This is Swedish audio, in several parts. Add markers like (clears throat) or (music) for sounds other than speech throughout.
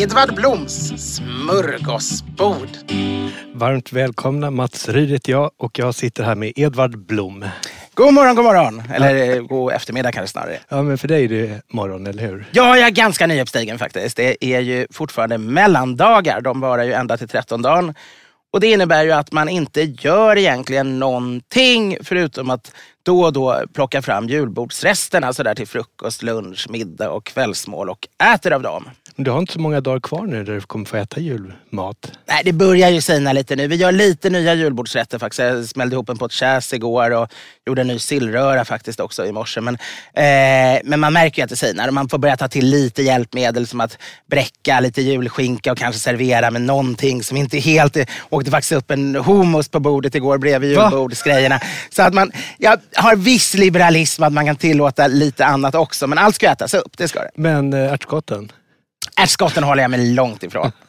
Edvard Bloms smörgåsbord. Varmt välkomna, Mats Ryd heter jag och jag sitter här med Edvard Blom. God morgon, god morgon. Eller eh, god eftermiddag kanske snarare. Ja, men för dig är det morgon, eller hur? Ja, jag är ganska nyuppstigen faktiskt. Det är ju fortfarande mellandagar. De varar ju ända till trettondagen. Och det innebär ju att man inte gör egentligen någonting förutom att då och då plocka fram julbordsresterna sådär till frukost, lunch, middag och kvällsmål och äter av dem. Men du har inte så många dagar kvar nu där du kommer få äta julmat. Nej, det börjar ju sina lite nu. Vi gör lite nya julbordsrätter faktiskt. Jag smällde ihop en potatis igår och gjorde en ny sillröra faktiskt också i morse. Men, eh, men man märker ju att det sinar man får börja ta till lite hjälpmedel som att bräcka lite julskinka och kanske servera med någonting som inte helt... Det åkte faktiskt upp en hummus på bordet igår bredvid julbordsgrejerna. Så att man, jag har viss liberalism att man kan tillåta lite annat också. Men allt ska ätas upp, det ska det. Men äh, ärtskotten? Ärtskotten håller jag mig långt ifrån. (laughs)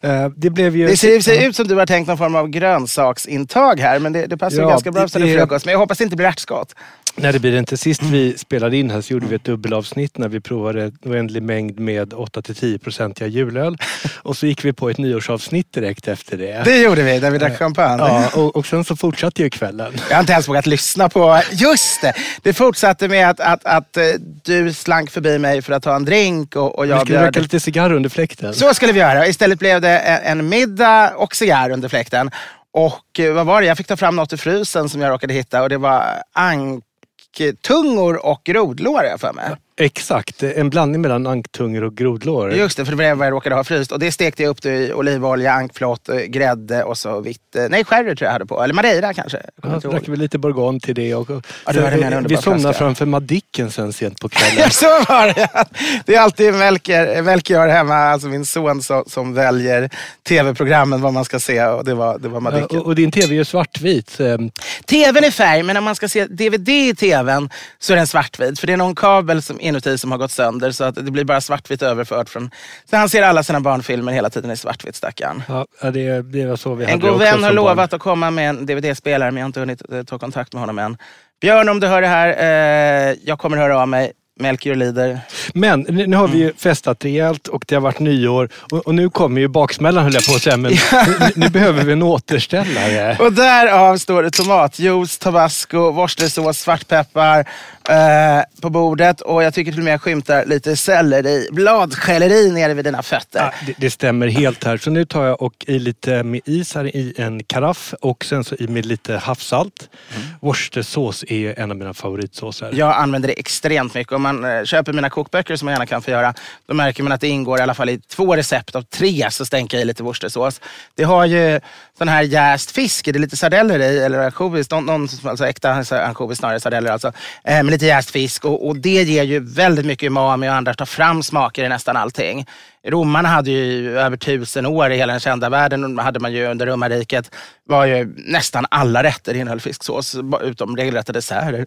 Eh, det, blev ju... det ser, ser, ut som du har tänkt någon form av grönsaksintag här, men det, det passar ja, ganska bra det, frukost. Men jag hoppas det inte blir ärtskott. Nej det blir det inte. Sist vi spelade in här så gjorde vi ett dubbelavsnitt när vi provade en oändlig mängd med 8-10% julöl. Och så gick vi på ett nyårsavsnitt direkt efter det. Det gjorde vi, där vi drack champagne. Ja, och, och sen så fortsatte ju kvällen. Jag har inte ens vågat lyssna på... Just det! Det fortsatte med att, att, att eh, du slank förbi mig för att ta en drink och, och jag Vi skulle röka lite cigarr under fläkten. Så skulle vi göra. Istället blev det en middag och cigarr under fläkten. Och eh, vad var det? Jag fick ta fram något ur frysen som jag råkade hitta och det var anktungor eh, och grodlår jag för mig. Exakt, en blandning mellan anktungor och grodlår. Just det, för det var vad jag råkade ha fryst. Och det stekte jag upp i olivolja, ankflott, grädde och så vitt... eh, Nej, sherry tror jag hade på. Eller madeira kanske. Ja, så drack vi lite bourgogne till det. Och, Ja, hade med en vi, vi somnade framför Madicken sen sent på kvällen. (laughs) Ja, så var det. Det är alltid Melker, Melker jag har hemma, alltså min son som, som väljer tv-programmen, vad man ska se. Och det var, det var Ja, Madicken. och, och din tv är ju svartvit. ehm, TVn är färg, men om man ska se DVD i TVn så är den svartvit. För det är någon kabel som, inuti som har gått sönder så att det blir bara svartvitt överfört. Från, så han ser alla sina barnfilmer hela tiden i svartvitt stackaren. Ja, det, det var så vi En god vän har barn. lovat att komma med en DVD-spelare men jag har inte hunnit eh, ta kontakt med honom än. Björn om du hör det här, eh, jag kommer höra av mig. Melchior lider. Men nu har vi Mm. ju festat rejält och det har varit nyår. Och, och nu kommer ju baksmällan höll jag på att säga. Men nu, nu behöver vi en återställare. (laughs) Och därav står det tomatjuice, tabasco, worcestersås, svartpeppar eh, på bordet. Och jag tycker till och med jag skymtar lite selleri, bladskälleri nere vid dina fötter. Ja, det, det stämmer helt här. Så nu tar jag och i lite med is här i en karaff och sen så i med lite havssalt. Mm. Worcestersås är en av mina favoritsåser. Jag använder det extremt mycket. Om man eh, köper mina kokböcker kokböcker som man gärna kan få göra, då märker man att det ingår i alla fall i två recept av tre så stänker jag i lite worcestersås. Det har ju sån här jäst fisk, det är lite sardeller i, eller ansjovis, någon, någon, alltså äkta ansjovis snarare sardeller alltså, eh, med lite jäst fisk och, och det ger ju väldigt mycket umami och andra tar fram smaker i nästan allting. Romarna hade ju över tusen år i hela den kända världen, hade man ju under romarriket, var ju nästan alla rätter innehöll fisksås, utom regelrätta desserter.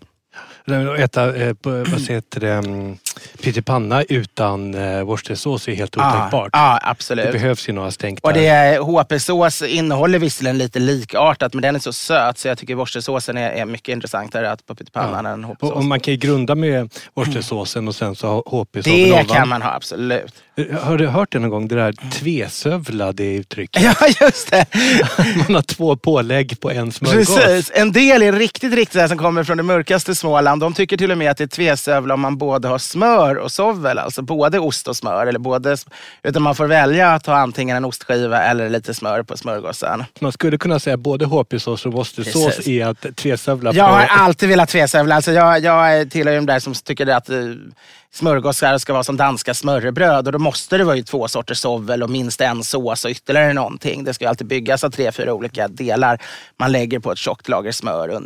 Äta, eh, vad heter det, mm, pyttipanna utan eh, worcestersås är helt otänkbart. Ja, ja, absolut. Det behövs ju några stänk Och det, HP-sås innehåller visserligen lite likartat men den är så söt så jag tycker worcestersåsen är, är mycket intressantare att på pyttipannan ja. än HP-sås. Och, och, man kan ju grunda med worcestersåsen och sen så HP-såsen Det kan man ha, absolut. Eh, har du hört det någon gång, det där tvesövlade uttrycket? Ja, just det. (laughs) man har två pålägg på en smörgås. Precis. En del är riktigt, riktigt som kommer från det mörkaste Småland. De tycker till och med att det är tvesövla om man både har smör och sovel. Alltså både ost och smör. Eller både, utan man får välja att ha antingen en ostskiva eller lite smör på smörgåsen. Man skulle kunna säga både HP-sås och worcestersås i att tvesövla Jag har alltid velat tvesövla. Alltså jag, jag tillhör de där som tycker att eh, smörgåsar ska vara som danska smörrebröd och då måste det vara ju två sorters sovel och minst en sås och ytterligare någonting. Det ska ju alltid byggas av tre, fyra olika delar man lägger på ett tjockt lager smör.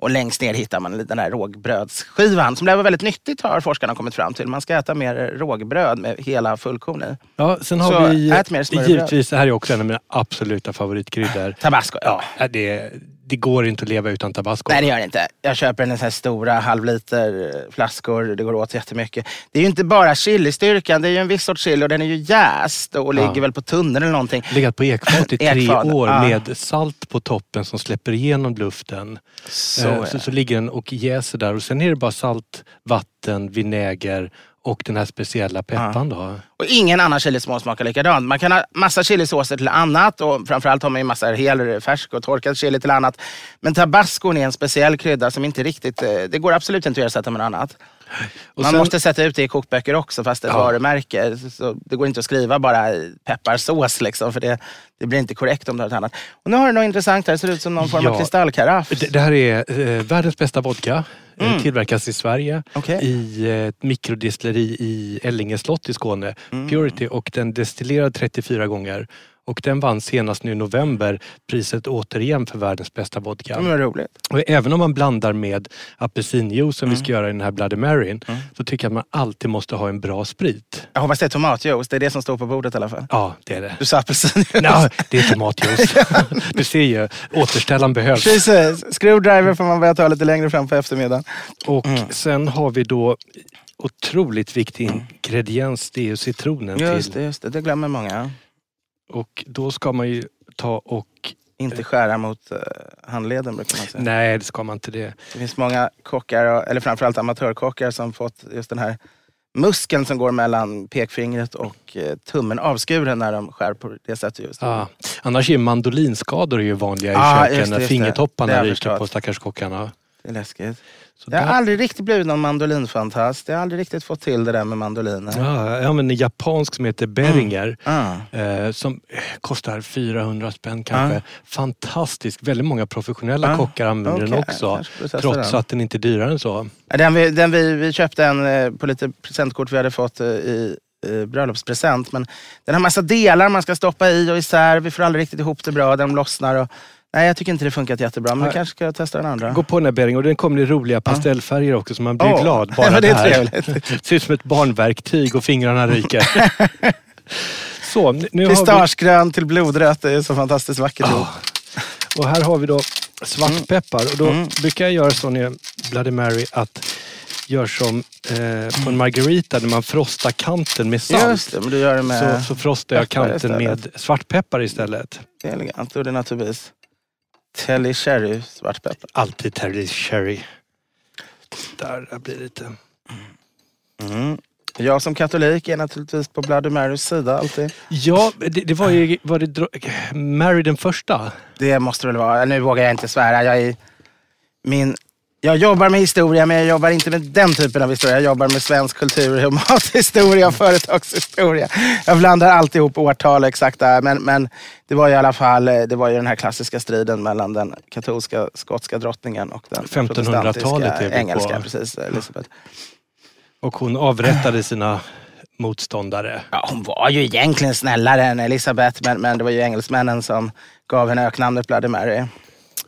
Och längst ner hittar man den här rågbrödsskivan som lär vara väldigt nyttigt har forskarna kommit fram till. Man ska äta mer rågbröd med hela fullkorn i. Ja, sen har Så vi ät mer givetvis, det här är också en av mina absoluta favoritkryddor. Tabasco. Ja, det, det går inte att leva utan tabasco. Nej det gör det inte. Jag köper en sån här stora halvliter flaskor. Det går åt jättemycket. Det är ju inte bara chilistyrkan. Det är ju en viss sorts chili och den är ju jäst och ligger ja. väl på tunnor eller någonting. Legat på ekfat i (clears throat) tre år ja. med salt på toppen som släpper igenom luften. Så, eh, så, så ligger den och jäser där och sen är det bara salt, vatten, vinäger och den här speciella pepparn då? Och ingen annan chilisås smakar likadant. Man kan ha massa chilisåser till annat och framförallt har man ju massa hel, färsk och torkad chili till annat. Men tabascon är en speciell krydda som inte riktigt, eh, det går absolut inte att ersätta med något annat. Och man sen, måste sätta ut det i kokböcker också fast ett ja. varumärke. Så det går inte att skriva bara pepparsås liksom, för det, det blir inte korrekt om du har ett annat. Och nu har du något intressant här, det ser ut som någon form ja, av kristallkaraff. Det, det här är eh, världens bästa vodka. Eh, mm. Tillverkas i Sverige okay. i eh, ett mikrodestilleri i Ellinge slott i Skåne. Mm. Purity och den destillerar 34 gånger och den vann senast nu i november priset återigen för världens bästa vodka. Det roligt. Och även om man blandar med apelsinjuice som mm. vi ska göra i den här Bloody Maryn mm. så tycker jag att man alltid måste ha en bra sprit. Jag hoppas det är tomatjuice. Det är det som står på bordet i alla fall. Ja, det är det. Du sa apelsinjuice. Ja, det är tomatjuice. (laughs) du ser ju, återställaren behövs. Precis. Screwdriver får man börja ta lite längre fram på eftermiddagen. Och mm. sen har vi då otroligt viktig ingrediens, det är ju citronen. Just till. det, just det. Det glömmer många. Och då ska man ju ta och... Inte skära mot uh, handleden brukar man säga. Nej, det ska man inte det. Det finns många kockar, eller framförallt amatörkockar som fått just den här muskeln som går mellan pekfingret och uh, tummen avskuren när de skär på det sättet. Just ah. Annars är mandolinskador ju vanliga i ah, köken när fingertopparna ryker på stackars kockarna. Det är läskigt. Så jag har aldrig riktigt blivit någon mandolinfantast. Jag har aldrig riktigt fått till det där med mandoliner. Ja, jag använder en japansk som heter Beringer. Mm. Mm. som kostar 400 spänn kanske. Mm. Fantastisk. Väldigt många professionella kockar använder okay. den också. Trots den. att den inte är dyrare än så. Den vi, den vi, vi köpte en eh, på lite presentkort vi hade fått eh, i bröllopspresent. Men den har massa delar man ska stoppa i och isär. Vi får aldrig riktigt ihop det bra. Den lossnar. Och Nej, jag tycker inte det funkat jättebra. Men jag kanske ska testa den andra. Gå på den här Bering och den kommer i roliga pastellfärger också så man blir oh. glad bara (laughs) ja, det. Är trevligt. ser ut som ett barnverktyg och fingrarna ryker. (laughs) så, nu Pistagegrön vi... till blodrött, det är så fantastiskt vackert oh. Och här har vi då svartpeppar. Och då mm. brukar jag göra så när jag Bloody Mary att gör som eh, på en margarita när man frostar kanten med salt. Just det, men du gör det med så, så frostar jag kanten med svartpeppar istället. Det är elegant och det är naturligtvis Telly Cherry svartpeppar. Alltid Telly Cherry. Där, där blir det lite... Mm. Jag som katolik är naturligtvis på Bloody Marys sida alltid. Ja, det, det var ju var det Mary den första? Det måste det väl vara. Nu vågar jag inte svära. Jag är min jag jobbar med historia, men jag jobbar inte med den typen av historia. Jag jobbar med svensk kultur, (laughs) mathistoria och företagshistoria. Jag blandar alltid ihop årtal och exakta, men, men det var i alla fall det var ju den här klassiska striden mellan den katolska skotska drottningen och den 1500-talet engelska, precis, Elisabeth. Och hon avrättade sina motståndare. Ja, hon var ju egentligen snällare än Elisabeth men, men det var ju engelsmännen som gav henne öknamnet Bloody Mary.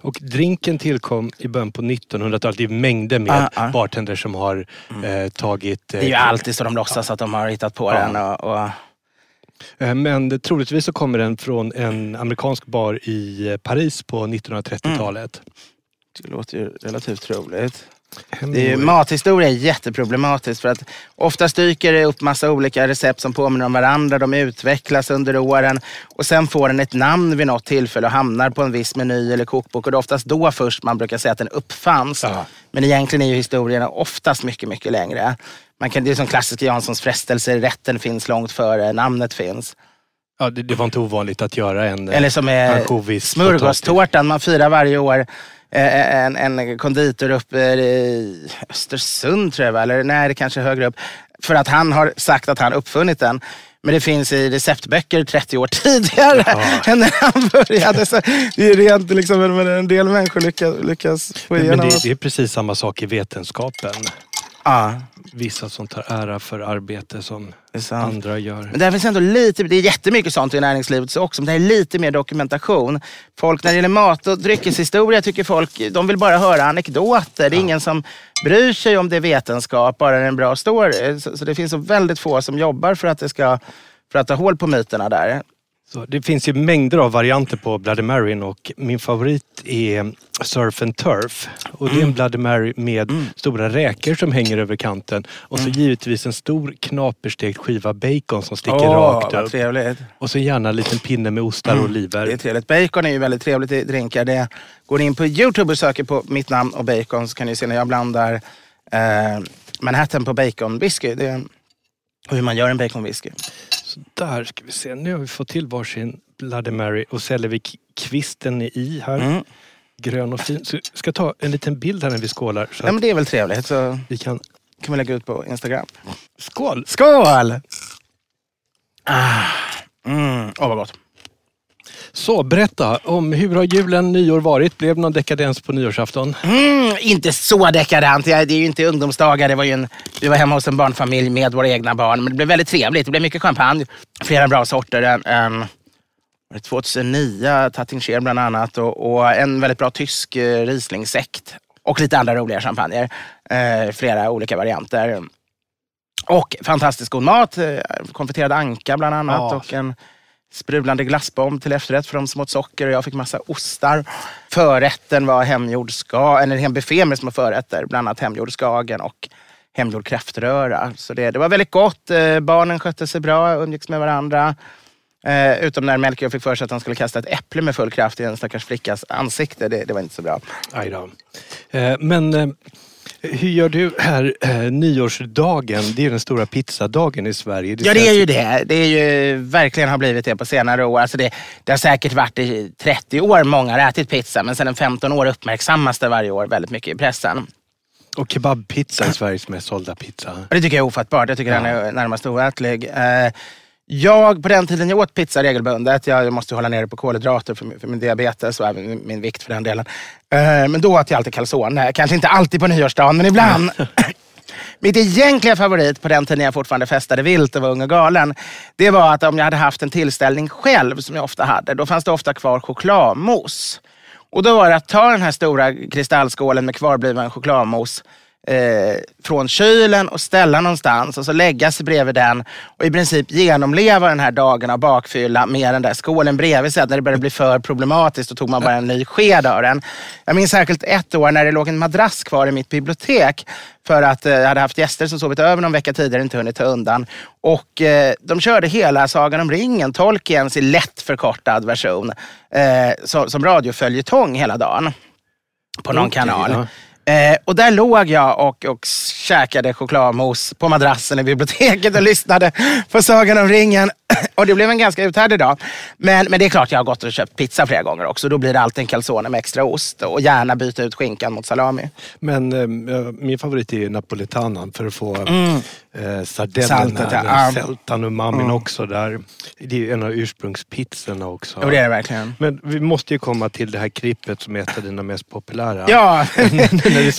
Och drinken tillkom i början på 1900-talet. Det är mängder med Ah, ah. bartenders som har eh, tagit... Det är ju alltid så de låtsas att de har hittat på den. Och, och, Eh, Men det- troligtvis så kommer den från en amerikansk bar i eh, Paris på 1930-talet. det låter ju relativt troligt. Det är mathistoria är jätteproblematiskt för att oftast dyker det upp massa olika recept som påminner om varandra. De utvecklas under åren och sen får den ett namn vid något tillfälle och hamnar på en viss meny eller kokbok. Och det är oftast då först man brukar säga att den uppfanns. Ja. Men egentligen är ju historierna oftast mycket, mycket längre. Man kan, det är som klassiska Janssons frestelser. Rätten finns långt före namnet finns. Ja, det, det var inte ovanligt att göra en eh, Eller som är smörgåstårtan man firar varje år. Eh, En, en konditor uppe i Östersund tror jag, eller nej det kanske är högre upp. För att han har sagt att han uppfunnit den. Men det finns i receptböcker 30 år tidigare (laughs) än när han började. Så det är rent liksom, men en del människor lyckas, lyckas få Men, igenom men det, det är precis samma sak i vetenskapen. Ja, Vissa som tar ära för arbete som det andra gör. Men där finns ändå lite, det är jättemycket sånt i näringslivet så också, men det är lite mer dokumentation. Folk när det gäller mat och dryckeshistoria tycker folk, de vill bara höra anekdoter. Det är ingen som bryr sig om det är vetenskap, bara det är en bra story. Så, så det finns så väldigt få som jobbar för att det ska för att ta hål på myterna där. Så det finns ju mängder av varianter på Bloody Mary och min favorit är Surf and Turf. Och det är Mm. en Bloody Mary med stora räkor som hänger över kanten. Och så Mm. givetvis en stor knaperstekt skiva bacon som sticker Åh, rakt upp. trevligt. Och så gärna en liten pinne med ostar och oliver. Det är trevligt. Bacon är ju väldigt trevligt i drinkar. Det går ni in på Youtube och söker på mitt namn och bacon så kan ni se när jag blandar eh, Manhattan på bacon whisky. Det är, hur man gör en bacon whisky. Så där ska vi se. Nu har vi fått till varsin Bloody Mary och så häller vi kvisten i här. Mm. Grön och fin. Så jag ska ta en liten bild här när vi skålar. Så Ja, men det är väl trevligt. Så vi kan... kan vi lägga ut på Instagram. Skål! Skål! Ah. Mm. Åh, vad gott. Så berätta om hur har julen, nyår varit? Blev det någon dekadens på nyårsafton? Mm, inte så dekadent. Det är ju inte ungdomsdagar. Det var ju en, vi var hemma hos en barnfamilj med våra egna barn. Men det blev väldigt trevligt. Det blev mycket champagne. Flera bra sorter. Var det 2009, Tattinger bland annat. Och, och en väldigt bra tysk eh, Rieslingsekt. Och lite andra roliga champagner. Eh, flera olika varianter. Och fantastiskt god mat. Eh, konfiterad anka bland annat. Ja. Och en sprudlande glassbomb till efterrätt för de som åt socker. Och jag fick massa ostar. Förrätten var hemgjord ska, eller en buffé med små förrätter. Bland annat hemgjord skagen och hemgjord kräftröra. Så det, det var väldigt gott. Eh, barnen skötte sig bra, umgicks med varandra. Eh, utom när Melchior fick för sig att han skulle kasta ett äpple med full kraft i en stackars flickas ansikte. Det, det var inte så bra. Aj då. Eh, Men eh, hur gör du här eh, nyårsdagen? Det är den stora pizzadagen i Sverige. Ja, det är ju det. Det är ju verkligen har blivit det på senare år. Alltså det, det har säkert varit i 30 år många har ätit pizza, men sedan en 15 år uppmärksammas det varje år väldigt mycket i pressen. Och kebabpizza är Sveriges mest sålda pizza. Det tycker jag är ofattbart. Jag tycker den är närmast oätlig. Eh, Jag, på den tiden jag åt pizza regelbundet, jag måste hålla nere på kolhydrater för min, för min diabetes och även min, vikt för den delen. Eh, Men då åt jag alltid calzone. Kanske inte alltid på nyårsdagen, men ibland. (laughs) Mitt egentliga favorit på den tiden jag fortfarande festade vilt och var ung och galen, det var att om jag hade haft en tillställning själv, som jag ofta hade, då fanns det ofta kvar chokladmousse. Och då var det att ta den här stora kristallskålen med kvarbliven chokladmousse eh, från kylen och ställa någonstans och så lägga sig bredvid den och i princip genomleva den här dagen av bakfylla med den där skålen bredvid sig. Att När det började bli för problematiskt då tog man bara en ny sked av den. Jag minns särskilt ett år när det låg en madrass kvar i mitt bibliotek för att eh, jag hade haft gäster som sovit över någon vecka tidigare och inte hunnit ta undan. Och eh, de körde hela Sagan om ringen, Tolkiens i lätt förkortad version, eh, som, som radioföljetong hela dagen. På någon Okej, kanal. ja. Eh, och där låg jag och, och käkade chokladmousse på madrassen i biblioteket och lyssnade på Sagan om ringen. (clears throat) Och det blev en ganska uthärdig dag. Men, men det är klart jag har gått och köpt pizza flera gånger också. Då blir det alltid en calzone med extra ost och gärna byta ut skinkan mot salami. Men eh, min favorit är napolitanan för att få eh, sardellen, Saltet, här, ja. den sältan umamin också där. Det är en av ursprungspizzorna också. Och det är det verkligen. Men vi måste ju komma till det här klippet som är ett av dina mest populära. Ja, (laughs) (laughs)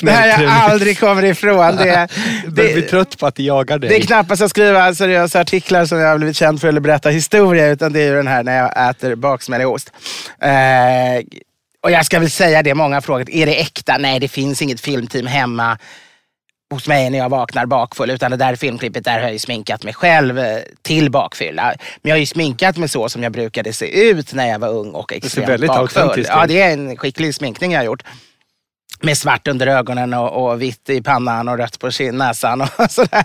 det här jag aldrig kommer ifrån. Det, (laughs) det, blir trött på att det jagar dig. Det är knappast att skriva seriösa artiklar som jag har blivit känd för eller berätta historia, utan det är ju den här när jag äter baksmälloost. Eh, och jag ska väl säga det, många har frågat, är det äkta? Nej, det finns inget filmteam hemma hos mig när jag vaknar bakfull. Utan det där filmklippet där har jag ju sminkat mig själv eh, till bakfylla. Men jag har ju sminkat mig så som jag brukade se ut när jag var ung och extremt det väldigt bakfull. Ja, det är en skicklig sminkning jag har gjort. Med svart under ögonen och, och vitt i pannan och rött på näsan och (laughs) sådär.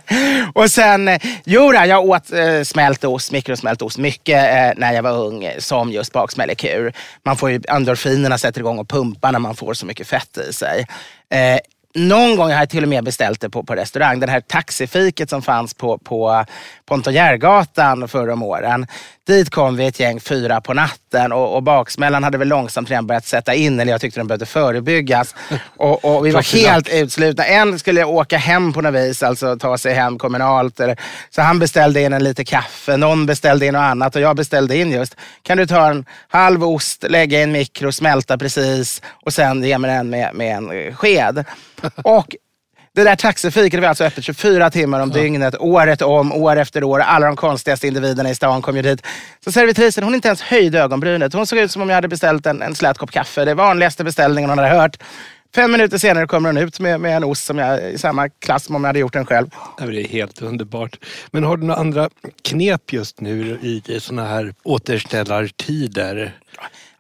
Och sen, eh, jo då, jag åt eh, smält ost, mikrosmält ost mycket eh, när jag var ung eh, som just baksmällekur. Man får ju, endorfinerna sätter igång och pumpar när man får så mycket fett i sig. Eh, någon gång har jag till och med beställt det på, på restaurang. Det här taxifiket som fanns på, på Pontogärgatan förra om åren. Dit kom vi ett gäng fyra på natten och, och baksmällan hade väl långsamt redan börjat sätta in, eller jag tyckte den behövde förebyggas. (laughs) Och, och vi var helt utslutna. En skulle åka hem på något vis, alltså ta sig hem kommunalt. Eller, så han beställde in en lite kaffe, någon beställde in något annat och jag beställde in just, kan du ta en halv ost, lägga i en mikro, smälta precis och sen ge mig den med, med en sked. (laughs) Och det där taxifiket var alltså öppet 24 timmar om ja. dygnet, året om, år efter år. Alla de konstigaste individerna i stan kom ju dit. Så servitrisen, hon inte ens höjde ögonbrynet. Hon såg ut som om jag hade beställt en, en slät kopp kaffe. Det vanligaste beställningen hon hade hört. Fem minuter senare kommer hon ut med, med en ost som jag, i samma klass som om jag hade gjort den själv. Det är helt underbart. Men har du några andra knep just nu i sådana här återställartider?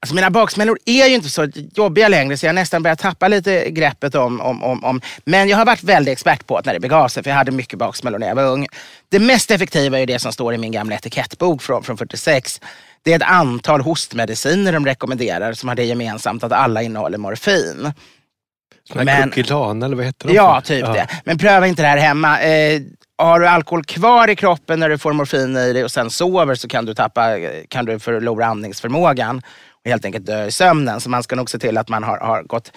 Alltså mina baksmällor är ju inte så jobbiga längre så jag nästan börjar tappa lite greppet om, om, om, om. Men jag har varit väldigt expert på det när det begav sig för jag hade mycket baksmällor när jag var ung. Det mest effektiva är det som står i min gamla etikettbok från, från 46. Det är ett antal hostmediciner de rekommenderar som har det gemensamt att alla innehåller morfin. Som Kukilan eller vad heter de? Ja, typ ja. det. Men pröva inte det här hemma. Eh, har du alkohol kvar i kroppen när du får morfin i dig och sen sover så kan du, tappa, kan du förlora andningsförmågan helt enkelt dö i sömnen. Så man ska nog se till att man har, har gått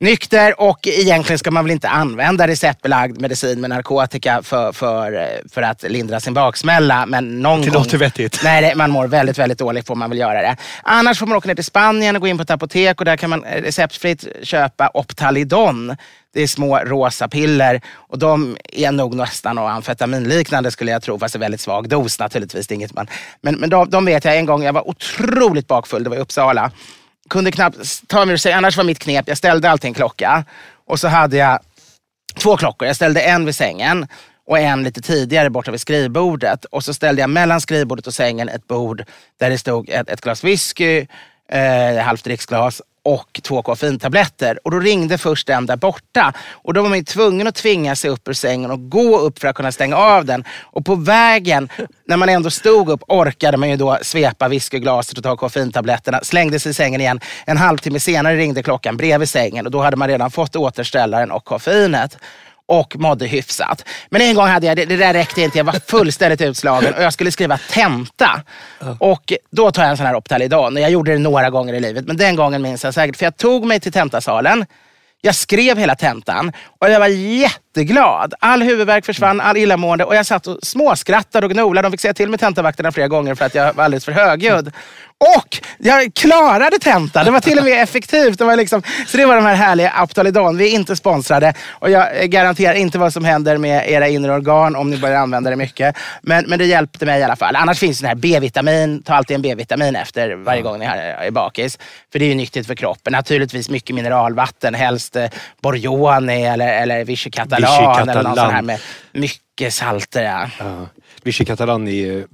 nykter och egentligen ska man väl inte använda receptbelagd medicin med narkotika för, för, för att lindra sin baksmälla. Men någon det gång, låter vettigt. Nej, man mår väldigt, väldigt dåligt får man väl göra det. Annars får man åka ner till Spanien och gå in på ett apotek och där kan man receptfritt köpa Optalidon. Det är små rosa piller och de är nog nästan amfetaminliknande skulle jag tro, fast i väldigt svag dos naturligtvis. Inget man, men men de, de vet jag en gång, jag var otroligt bakfull, det var i Uppsala kunde knappt ta mig ur sängen, Annars var mitt knep, jag ställde alltid en klocka. Och så hade jag två klockor. Jag ställde en vid sängen och en lite tidigare borta vid skrivbordet. Och så ställde jag mellan skrivbordet och sängen ett bord där det stod ett, ett glas whisky, eh, halvt dricksglas och två koffeintabletter. Och då ringde först den där borta. Och då var man tvungen att tvinga sig upp ur sängen och gå upp för att kunna stänga av den. Och på vägen, när man ändå stod upp, orkade man ju då svepa whiskyglaset och ta koffeintabletterna. Slängde sig i sängen igen. En halvtimme senare ringde klockan bredvid sängen och då hade man redan fått återställaren och koffeinet och mådde hyfsat. Men en gång hade jag, det, det där räckte inte, jag var fullständigt utslagen och jag skulle skriva tenta. Och då tar jag en sån här Optalidon. Jag gjorde det några gånger i livet, men den gången minns jag säkert. För jag tog mig till tentasalen, jag skrev hela tentan och jag var jätteglad. All huvudvärk försvann, all illamående och jag satt och småskrattade och gnolade. De fick säga till med tentavakterna flera gånger för att jag var alldeles för högljudd. Och jag klarade tentan. Det var till och med effektivt. Det var liksom, så det var de här härliga Aptalidon. Vi är inte sponsrade och jag garanterar inte vad som händer med era inre organ om ni börjar använda det mycket. Men, men det hjälpte mig i alla fall. Annars finns det här B-vitamin. Ta alltid en B-vitamin efter varje gång ni är bakis. För det är ju nyttigt för kroppen. Naturligtvis mycket mineralvatten. Helst eh, Borjoni eller, eller Vichy Catalan. Sånt här med mycket salter. Ja. Ja. Vichy Catalan är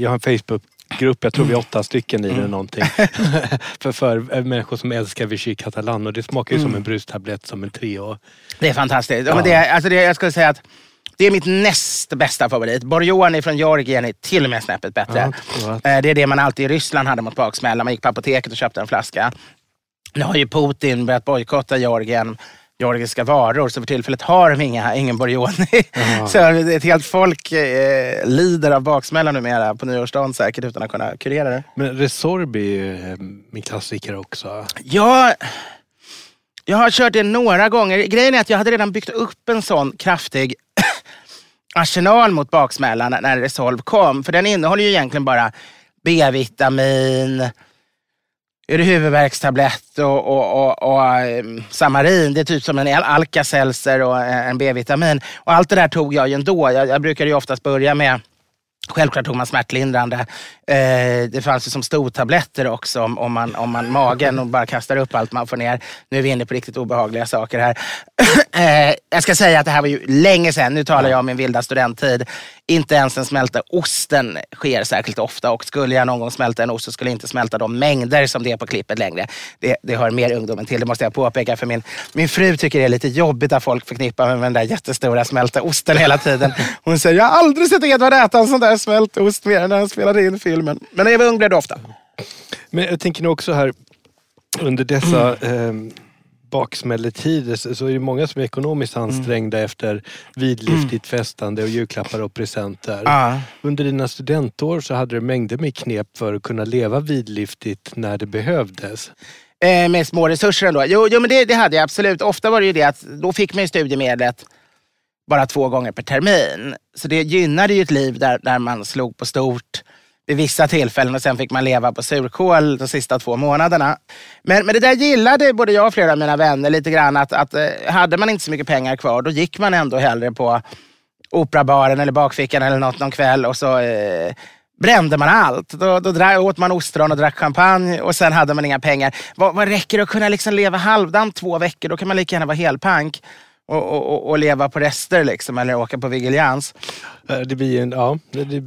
jag har en Facebook grupp, jag tror vi är åtta stycken i den mm. någonting. (laughs) för, för människor som älskar Vichy Catalan och det smakar ju mm. som en brustablett, som en Treo. Det är fantastiskt. Ja. Men det, alltså det, jag skulle säga att det är mitt näst bästa favorit. Borjoni från Georgien är till och med snäppet bättre. Ja, eh, det är det man alltid i Ryssland hade mot baksmälla. Man gick på apoteket och köpte en flaska. Nu har ju Putin börjat bojkotta Georgien georgiska varor. Så för tillfället har de inga, ingen. Mm. (laughs) så ett helt folk eh, lider av baksmälla numera på nyårsdagen säkert utan att kunna kurera det. Men Resorbi är ju eh, min klassiker också. Ja, jag har kört det några gånger. Grejen är att jag hade redan byggt upp en sån kraftig (coughs) arsenal mot baksmällan när Resolve kom. För den innehåller ju egentligen bara B-vitamin, är det huvudvärkstablett och, och, och, och eh, Samarin. Det är typ som en Alka-Seltzer och eh, en B-vitamin. Och allt det där tog jag ju ändå. Jag, jag brukade ju oftast börja med Självklart tog man smärtlindrande. Eh, det fanns ju som stortabletter också om, om, man, om man magen och bara kastar upp allt man får ner. Nu är vi inne på riktigt obehagliga saker här eh, jag ska säga att det här var ju länge sedan. Nu talar jag om min vilda studenttid. Inte ens den smälta osten sker särskilt ofta och skulle jag någon gång smälta en ost så skulle jag inte smälta de mängder som det är på klippet längre. Det, det hör mer ungdomen till, det måste jag påpeka. För min, min fru tycker det är lite jobbigt att folk förknippar mig med den där jättestora smälta osten hela tiden. Hon säger, jag har aldrig sett Edvard äta en sån där smält ost mer än när han spelade in filmen. Men när jag var ung blev det ofta. Men jag tänker nu också här under dessa mm. eh, baksmälletider så är det många som är ekonomiskt mm. ansträngda mm. efter vidlyftigt mm. festande och julklappar och presenter. Ah. Under dina studentår så hade du mängder med knep för att kunna leva vidlyftigt när det behövdes. Eh, med små resurser ändå. Jo, jo men det, det, hade jag absolut. Ofta var det ju det att då fick man ju studiemedlet bara två gånger per termin. Så det gynnade ju ett liv där, där man slog på stort vid vissa tillfällen och sen fick man leva på surkål de sista två månaderna. Men, men det där gillade både jag och flera av mina vänner lite grann. Att, att eh, hade man inte så mycket pengar kvar då gick man ändå hellre på operabaren eller bakfickan eller något någon kväll och så eh, brände man allt. Då, då åt man ostron och drack champagne och sen hade man inga pengar. Vad, vad räcker det att kunna liksom leva halvdant två veckor? Då kan man lika gärna vara helpank. Och, och, och, leva på rester liksom, eller åka på vigilians. Eh, det blir en, ja, det,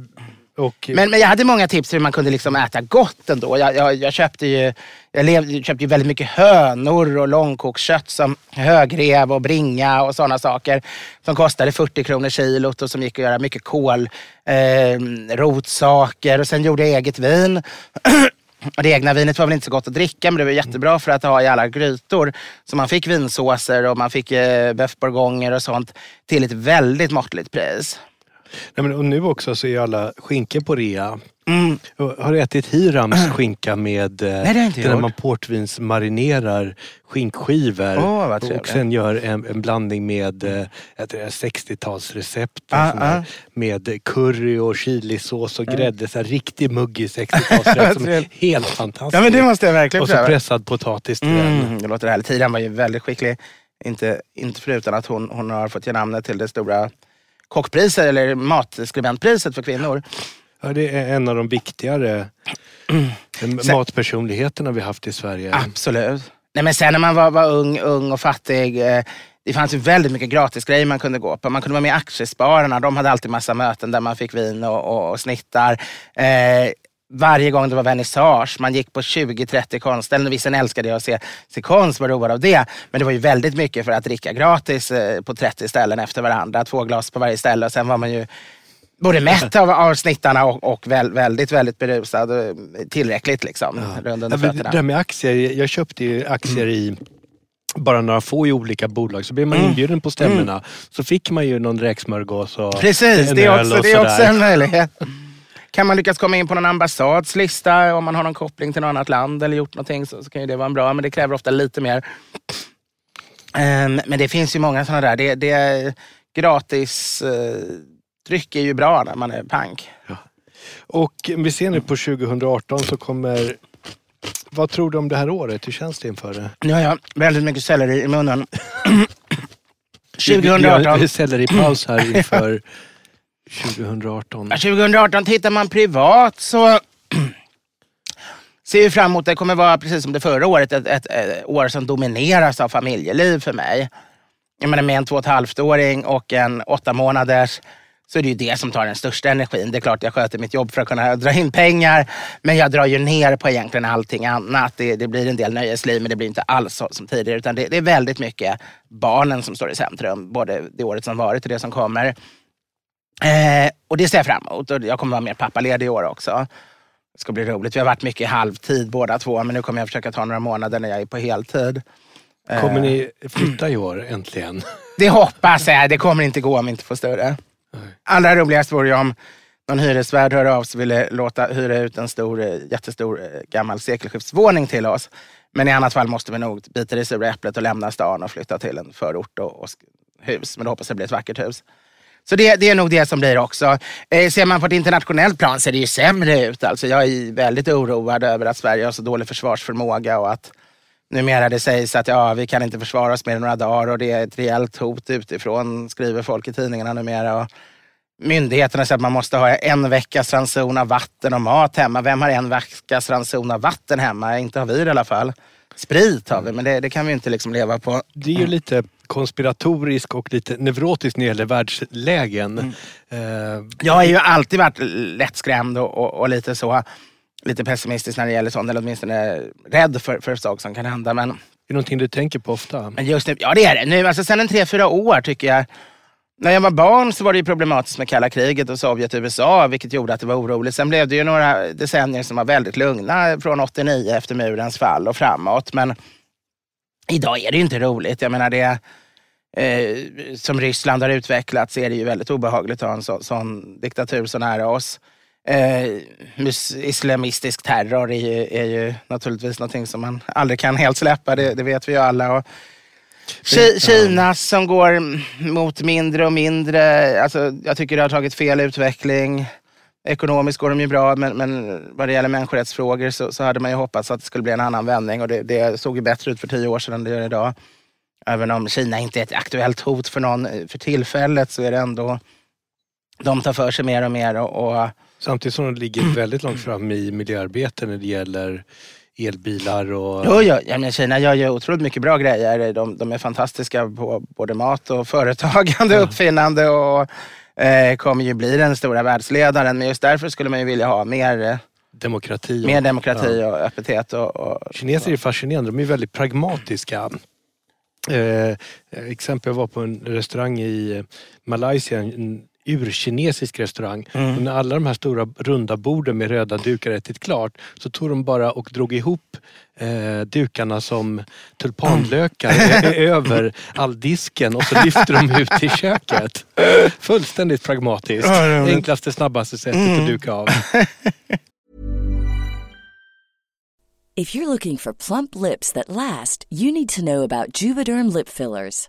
och... Men, men jag hade många tips hur man kunde liksom äta gott ändå. Jag, jag, jag köpte ju jag levde, köpte ju väldigt mycket hönor och långkokskött som högrev och bringa och sådana saker. Som kostade 40 kronor kilot och som gick att göra mycket kål, eh, rotsaker och sen gjorde jag eget vin. (clears throat) Och det egna vinet var väl inte så gott att dricka men det var jättebra för att ha i alla grytor. Så man fick vinsåser och man fick eh, boeuf bourgogner och sånt till ett väldigt måttligt pris. Nej, men, och nu också så är alla skinkor på rea. Mm. Har du ätit Hirams mm. (clears throat) skinka med eh, Nej, där man portvinsmarinerar skinkskivor oh, och sen gör en, en blandning med eh, 60-talsrecept ah, ah. med curry och chilisås och grädde. Så här, riktig muggig (laughs) 60-talsrätt som är helt fantastisk. Ja, men det måste jag verkligen Och så pressad potatis till mm, den. Det låter härligt. Hiram var ju väldigt skicklig. Inte, inte förutom att hon, hon har fått ge namnet till det stora kockpriset eller matskribentpriset för kvinnor. Ja, det är en av de viktigare (clears throat) mm. matpersonligheterna vi haft i Sverige. Absolut. Nej, men sen när man var, var ung, ung och fattig. Eh, det fanns ju väldigt mycket gratis grejer man kunde gå på. Man kunde vara med i Aktiespararna. De hade alltid massa möten där man fick vin och, och, och snittar. Eh, varje gång det var vernissage. Man gick på 20-30 konstställen. Vissa älskade att se, se konst, var roade av det. Men det var ju väldigt mycket för att dricka gratis eh, på 30 ställen efter varandra. Två glas på varje ställe och sen var man ju både mätt av, av snittarna och, och väldigt, väldigt berusad. Eh, tillräckligt liksom. Ja. Runt under fötterna. Det där med aktier. Jag köpte ju aktier i bara några få i olika bolag. Så blev man mm. inbjuden på stämmorna mm. så fick man ju någon räksmörgås och Precis, det är också, det är också en möjlighet. Kan man lyckas komma in på någon ambassads lista om man har någon koppling till något annat land eller gjort någonting så, så kan ju det vara bra. Men det kräver ofta lite mer. Um, men det finns ju många sådana där. Det, det är gratis uh, dryck är ju bra när man är pank. Ja. Och vi ser nu på 2018 så kommer vad tror du om det här året? Hur känns det inför det? Nu har jag väldigt mycket selleri i munnen. 2018. Vi har selleripaus här inför (laughs) 2018? 2018, tittar man privat så (clears throat) ser vi fram emot, det kommer vara precis som det förra året, ett, ett, ett år som domineras av familjeliv för mig. Jag menar med en två och ett halvt åring och en åtta månaders så är det ju det som tar den största energin. Det är klart jag sköter mitt jobb för att kunna dra in pengar. Men jag drar ju ner på egentligen allting annat. Det, det blir en del nöjesliv men det blir inte alls så som tidigare. Utan det, det, är väldigt mycket barnen som står i centrum. Både det året som varit och det som kommer. Eh, och det ser jag fram emot. Och jag kommer vara mer pappaledig i år också. Det ska bli roligt. Vi har varit mycket halvtid båda två, men nu kommer jag försöka ta några månader när jag är på heltid. Kommer ni eh, flytta i år äntligen? (clears throat) Det hoppas jag. Det kommer inte gå om vi inte får större. Allra roligast vore ju om någon hyresvärd hör av sig och ville låta hyra ut en stor, eh, jättestor eh, gammal sekelskiftsvåning till oss. Men i annat fall måste vi nog bita det sura äpplet och lämna stan och flytta till en förort och, och hus. Men då hoppas jag det blir ett vackert hus. Så det, det, är nog det som blir också. Eh, ser man på ett internationellt plan ser det ju sämre ut. Alltså jag är väldigt oroad över att Sverige har så dålig försvarsförmåga och att numera det sägs att ja, vi kan inte försvara oss mer än några dagar och det är ett rejält hot utifrån, skriver folk i tidningarna numera. Och myndigheterna säger att man måste ha en veckas ranson av vatten och mat hemma. Vem har en veckas ranson av vatten hemma? Inte har vi det i alla fall. Sprit har vi, men det, det kan vi inte liksom leva på. Det är ju lite konspiratorisk och lite neurotisk när det gäller världslägen. Mm. Uh, jag har ju alltid varit lättskrämd och, och, och, lite så lite pessimistisk när det gäller sånt, eller åtminstone rädd för, för saker som kan hända. Men, är det någonting du tänker på ofta? Men just nu, ja det är det. Nu, alltså, sen en tre, fyra år tycker jag när jag var barn så var det ju problematiskt med kalla kriget och Sovjet och USA, vilket gjorde att det var oroligt. Sen blev det ju några decennier som var väldigt lugna från 89 efter murens fall och framåt. Men idag är det ju inte roligt. Jag menar det eh, som Ryssland har utvecklats är det ju väldigt obehagligt att ha en så, sån diktatur så nära oss. Eh, islamistisk terror är ju, är ju naturligtvis någonting som man aldrig kan helt släppa, det, det vet vi ju alla. Och, Kina som går mot mindre och mindre. Alltså, jag tycker det har tagit fel utveckling. Ekonomiskt går de ju bra, men, men vad det gäller människorättsfrågor så, så hade man ju hoppats att det skulle bli en annan vändning och det, det såg ju bättre ut för tio år sedan än det gör idag. Även om Kina inte är ett aktuellt hot för någon för tillfället så är det ändå, de tar för sig mer och mer. Och, och Samtidigt som de ligger väldigt långt fram i miljöarbete när det gäller elbilar och... Jo, ja, ja, men Kina gör ju otroligt mycket bra grejer. De, de är fantastiska på både mat och företagande, ja. uppfinnande och eh, kommer ju bli den stora världsledaren. Men just därför skulle man ju vilja ha mer eh, Demokrati. Mer demokrati ja. och öppenhet. Och, och, Kineser är fascinerande, de är väldigt pragmatiska. Eh, exempel, jag var på en restaurang i Malaysia, urkinesisk restaurang. Mm. Och när alla de här stora runda borden med röda dukar ätit klart så tog de bara och drog ihop eh, dukarna som tulpanlökar mm. (laughs) över all disken och så lyfte de ut i köket. Fullständigt pragmatiskt. Enklaste, snabbaste sättet mm. att duka av. (laughs) If you're looking for plump lips that last, you need to know about Juvederm lip fillers.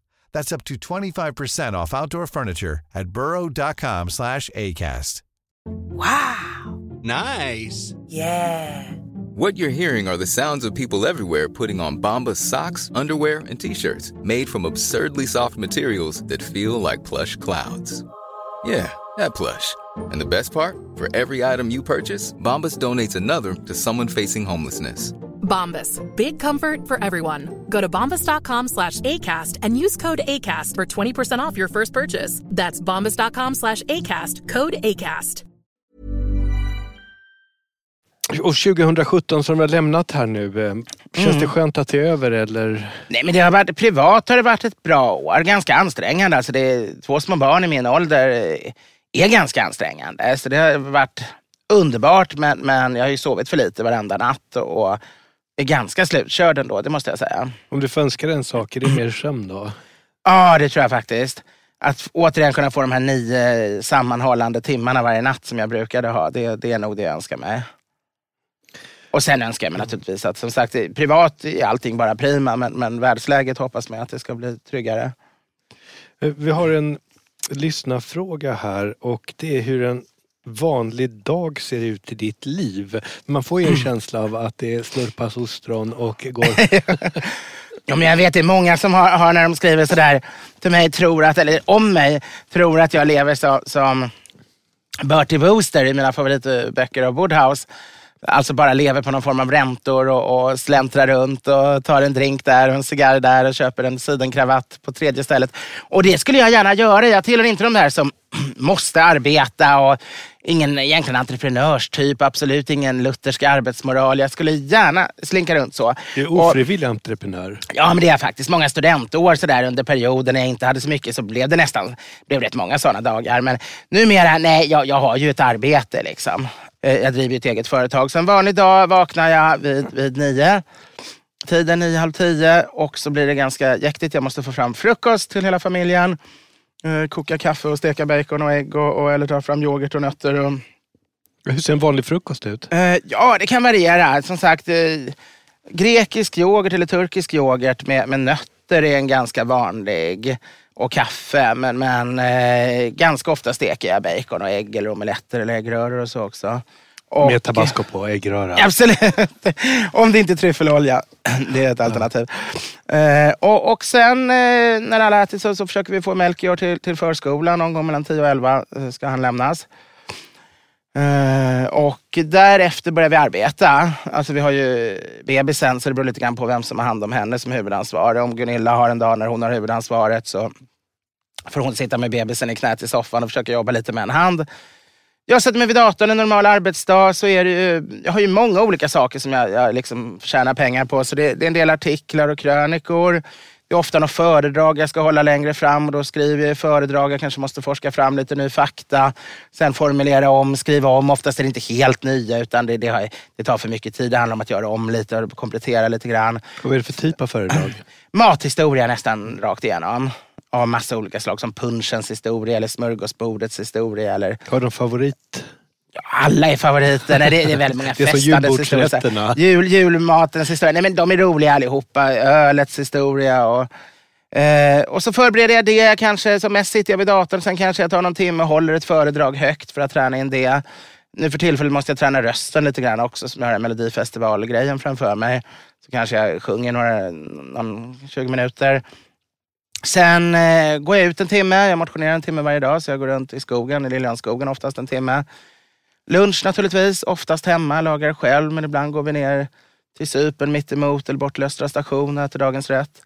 That's up to 25% off outdoor furniture at burrow.com slash ACAST. Wow! Nice! Yeah! What you're hearing are the sounds of people everywhere putting on Bombas socks, underwear, and t-shirts made from absurdly soft materials that feel like plush clouds. Yeah, that plush. And the best part? For every item you purchase, Bombas donates another to someone facing homelessness. Bombas. Big comfort for everyone. Go to bombas.com slash ACAST and use code ACAST for 20% off your first purchase. That's bombas.com slash ACAST. Code ACAST. Och 2017 som vi har lämnat här nu, eh, känns mm. det skönt att det är över eller? Nej men det har varit, privat har det varit ett bra år, ganska ansträngande. Alltså det är två små barn i min ålder är ganska ansträngande. Så det har varit underbart men, men jag har ju sovit för lite varenda natt och är ganska slutkörd ändå, det måste jag säga. Om du får önska dig en sak, är det mer sömn då? Ja, det tror jag faktiskt. att återigen kunna få de här nio sammanhållande timmarna varje natt som jag brukade ha, det, det är nog det jag önskar mig. Och sen önskar jag mig naturligtvis att som sagt, privat är allting bara prima, men, men världsläget hoppas man att det ska bli tryggare. Eh, vi har en lyssnarfråga här och det är hur en vanlig dag ser ut i ditt liv. Man får ju en känsla av att det slurpas ostron och går... (laughs) ja, men jag vet det är många som har, har, när de skriver sådär till mig, tror att, eller om mig, tror att jag lever så, som Bertie Wooster i mina favoritböcker av Woodhouse. Alltså bara lever på någon form av räntor och, och släntrar runt och tar en drink där och en cigarr där och köper en sidenkravatt på tredje stället. Och det skulle jag gärna göra. Jag tillhör inte de där som (clears throat) måste arbeta och ingen egentligen entreprenörstyp, absolut ingen luthersk arbetsmoral. Jag skulle gärna slinka runt så. Du är ofrivillig och, entreprenör. Ja, men det är jag faktiskt. Många studentår så där under perioden när jag inte hade så mycket så blev det nästan blev rätt många sådana dagar. Men numera, nej, jag, jag har ju ett arbete liksom. Eh, jag driver ett eget företag. Så en vanlig dag vaknar jag vid, vid nio. Tiden nio, halv tio och så blir det ganska jäktigt. Jag måste få fram frukost till hela familjen. Eh, koka kaffe och steka bacon och ägg och, och eller ta fram yoghurt och nötter. Och... Hur ser en vanlig frukost ut? Eh, ja, det kan variera. Som sagt, grekisk yoghurt eller turkisk yoghurt med, med nötter är en ganska vanlig och kaffe. Men, men eh, ganska ofta steker jag bacon och ägg eller omeletter eller äggröror och så också. Och, Med tabasco på äggröra? Absolut. Om det inte är tryffelolja. Det är ett alternativ. Eh, och, och sen eh, när alla ätit så, så försöker vi få Melchior till, till förskolan. Någon gång mellan 10 och 11 eh, ska han lämnas. Uh, och därefter börjar vi arbeta. Alltså vi har ju bebisen så det beror lite grann på vem som har hand om henne som huvudansvarig. Om Gunilla har en dag när hon har huvudansvaret så får hon sitta med bebisen i knät i soffan och försöka jobba lite med en hand. Jag sätter mig vid datorn en normal arbetsdag så är det ju, jag har ju många olika saker som jag, jag liksom tjänar pengar på. Så det, det är en del artiklar och krönikor. Det är ofta något föredrag jag ska hålla längre fram och då skriver jag föredrag. Jag kanske måste forska fram lite ny fakta. Sen formulera om, skriva om. Oftast är det inte helt nya utan det, det, det tar för mycket tid. Det handlar om att göra om lite och komplettera lite grann. Och vad är det för typ av föredrag? (clears throat) Mathistoria nästan rakt igenom av massa olika slag som punschens historia eller smörgåsbordets historia. Eller... Har du någon favorit? alla är favoriter. Nej, det, är väldigt många (laughs) festandes historier. Jul, julmatens historia. Nej, men de är roliga allihopa. Ölets historia. Och, eh, och så förbereder jag det. Kanske, som mest sitter jag vid datorn. Sen kanske jag tar någon timme och håller ett föredrag högt för att träna in det. Nu för tillfället måste jag träna rösten lite grann också som jag har Melodifestivalgrejen framför mig. Så kanske jag sjunger några, någon 20 minuter. Sen eh, går jag ut en timme. Jag motionerar en timme varje dag så jag går runt i skogen, i Liljanskogen oftast en timme. Lunch naturligtvis, oftast hemma, lagar själv men ibland går vi ner till Cypern mittemot eller bort till Östra station och äter dagens rätt.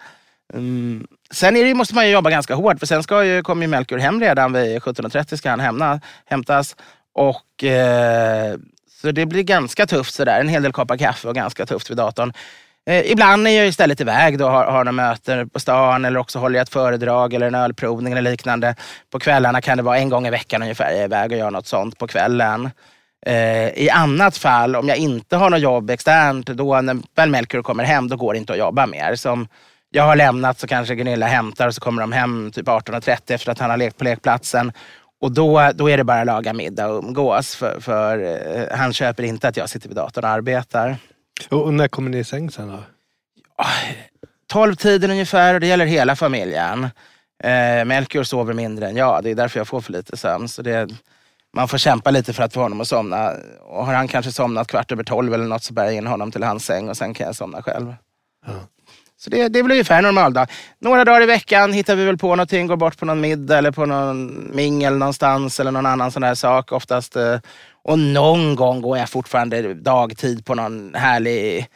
Mm. sen är det, måste man ju jobba ganska hårt för sen ska ju, kommer ju Melker hem redan vid 17.30 ska han hämna, hämtas. Och, eh, så det blir ganska tufft sådär. En hel del koppar kaffe och ganska tufft vid datorn. Eh, ibland är jag istället iväg och har, har några möten på stan eller också håller jag ett föredrag eller en ölprovning eller liknande. På kvällarna kan det vara en gång i veckan ungefär jag är iväg och gör något sånt på kvällen. Eh, I annat fall, om jag inte har något jobb externt, då när väl Melker kommer hem, då går det inte att jobba mer. Som jag har lämnat så kanske Gunilla hämtar och så kommer de hem typ 18.30 efter att han har lekt på lekplatsen. Och då, då är det bara att laga middag och umgås. För, för eh, han köper inte att jag sitter vid datorn och arbetar. Och när kommer ni i säng sen då? Tolvtiden ungefär och det gäller hela familjen. Eh, Melchior sover mindre än jag. Det är därför jag får för lite sömn. Så det, man får kämpa lite för att få honom att somna. Och har han kanske somnat kvart över tolv eller något så bär jag in honom till hans säng och sen kan jag somna själv. Ja. Så det, det är väl ungefär en normaldag. Några dagar i veckan hittar vi väl på någonting, går bort på någon middag eller på någon mingel någonstans eller någon annan sån där sak. Oftast, eh, och någon gång går jag fortfarande dagtid på någon härlig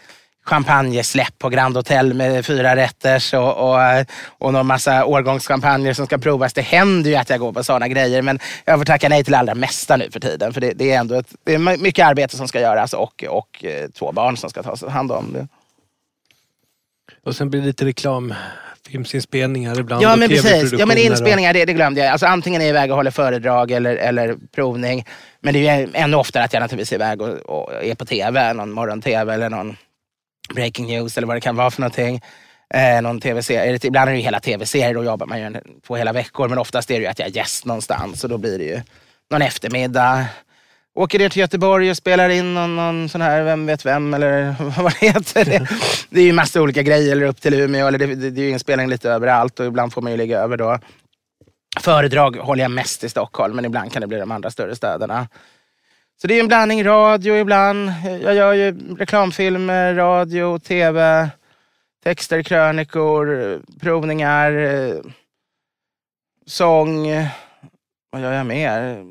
champagnesläpp på Grand Hotel med fyra rätters och, och, och någon massa årgångschampagner som ska provas. Det händer ju att jag går på sådana grejer men jag får tacka nej till det allra mesta nu för tiden. För det, det är ändå ett, det är mycket arbete som ska göras och, och eh, två barn som ska tas hand om. Det. Och sen blir det lite reklam filmsinspelningar ibland. Ja men precis, ja, men inspelningar det, det glömde jag. Alltså, antingen är jag iväg och håller föredrag eller, eller provning. Men det är ju ännu oftare att jag naturligtvis är iväg och, och är på tv, någon morgon-tv eller någon breaking news eller vad det kan vara för någonting. Eh, någon tv-serie. Ibland är det hela tv-serier, då jobbar man ju på hela veckor. Men oftast är det ju att jag är gäst någonstans och då blir det ju någon eftermiddag. Åker ner till Göteborg och spelar in någon, någon sån här Vem vet vem eller (laughs) vad det heter. Det, (laughs) det är ju massa olika grejer, eller upp till Umeå. Eller det, det, det är ju inspelning lite överallt och ibland får man ju ligga över då. Föredrag håller jag mest i Stockholm men ibland kan det bli de andra större städerna. Så det är en blandning radio ibland. Jag gör ju reklamfilmer, radio, tv, texter, krönikor, provningar, sång. Vad gör jag mer?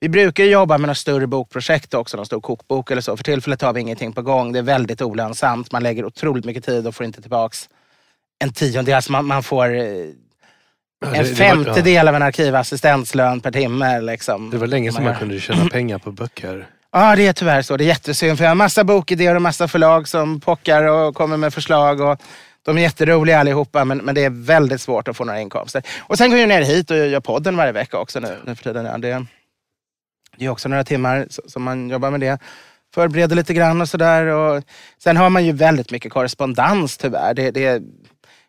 Vi brukar jobba med något större bokprojekt också, någon stor kokbok eller så. För tillfället har vi ingenting på gång. Det är väldigt olönsamt. Man lägger otroligt mycket tid och får inte tillbaks en tiondel. Alltså man, man får en det, femtedel av en arkivassistentslön per timme. Liksom. Det var länge sedan man kunde tjäna (clears throat) pengar på böcker. Ja, det är tyvärr så. Det är jättesynd för jag har massa bokidéer och massa förlag som pockar och kommer med förslag. Och de är jätteroliga allihopa men, men det är väldigt svårt att få några inkomster. Och sen går jag ner hit och gör podden varje vecka också nu, nu för tiden. Ja, det, det är också några timmar som man jobbar med det. Förbereder lite grann och sådär. Sen har man ju väldigt mycket korrespondens tyvärr. Det, det,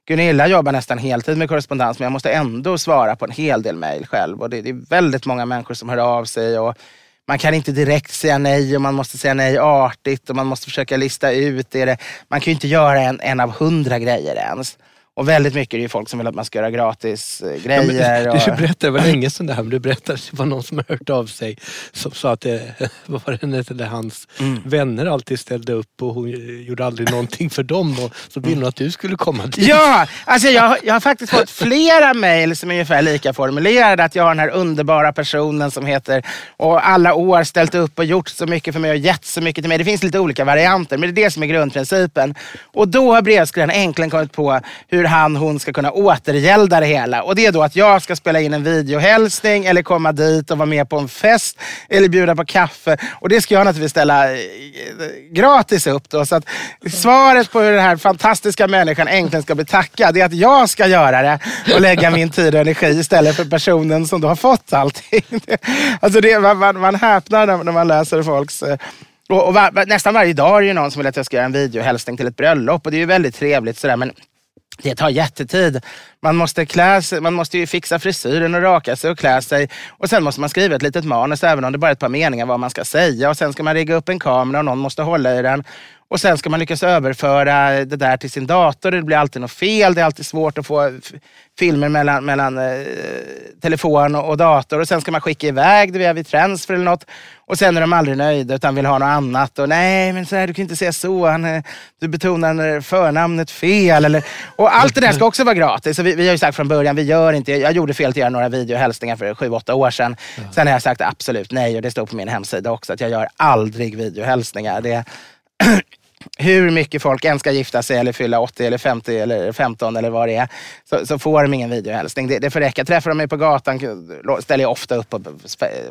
Gunilla jobbar nästan heltid med korrespondens men jag måste ändå svara på en hel del mejl själv. Och det, det, är väldigt många människor som hör av sig. Och man kan inte direkt säga nej och man måste säga nej artigt och man måste försöka lista ut det. Man kan ju inte göra en, en av hundra grejer ens. Och väldigt mycket är det ju folk som vill att man ska göra gratis eh, grejer. Ja, du, och... berättade, det var länge sedan det här, men du berättade att det var någon som har hört av sig som sa att det, (laughs) vad var det, eller hans mm. vänner alltid ställde upp och hon gjorde aldrig någonting för dem. Och så ville hon att du skulle komma dit. Ja, alltså jag, jag har faktiskt fått flera mejl som är ungefär lika formulerade. Att jag har den här underbara personen som heter och alla år ställt upp och gjort så mycket för mig och gett så mycket till mig. Det finns lite olika varianter, men det är det som är grundprincipen. Och då har brevskrivaren äntligen kommit på hur han, hon ska kunna återgälda det hela. Och det är då att jag ska spela in en videohälsning eller komma dit och vara med på en fest eller bjuda på kaffe. Och det ska jag naturligtvis ställa eh, gratis upp då. Så att svaret på hur den här fantastiska människan äntligen ska bli tackad är att jag ska göra det och lägga min tid och energi istället för personen som då har fått allting. (laughs) Alltså det, man, man, man häpnar när man läser folks eh, och, och var, nästan varje dag är det någon som vill att jag ska göra en videohälsning till ett bröllop och det är ju väldigt trevligt sådär men det tar jättetid. Man måste, klä sig, man måste ju fixa frisyren och raka sig och klä sig. Och sen måste man skriva ett litet manus, även om det bara är ett par meningar vad man ska säga. Och sen ska man rigga upp en kamera och någon måste hålla i den. Och sen ska man lyckas överföra det där till sin dator. Det blir alltid något fel. Det är alltid svårt att få filmer mellan, mellan eh, telefon och, och, dator. Och sen ska man skicka iväg det via transfer eller något. Och sen är de aldrig nöjda utan vill ha något annat. Och nej, men så här, du kan inte säga så. Han, eh, du betonar förnamnet fel. Eller, och allt det där ska också vara gratis. Vi, vi har ju sagt från början, vi gör inte, jag gjorde fel att göra några videohälsningar för sju, åtta år sedan. Ja. Sen har jag sagt absolut nej och det står på min hemsida också att jag gör aldrig videohälsningar. Det, (clears throat) (clears throat) hur mycket folk än ska gifta sig eller fylla 80 eller 50 eller 15 eller vad det är, så, så får de ingen videohälsning. Det, det får räcka. Träffar de mig på gatan ställer jag ofta upp på,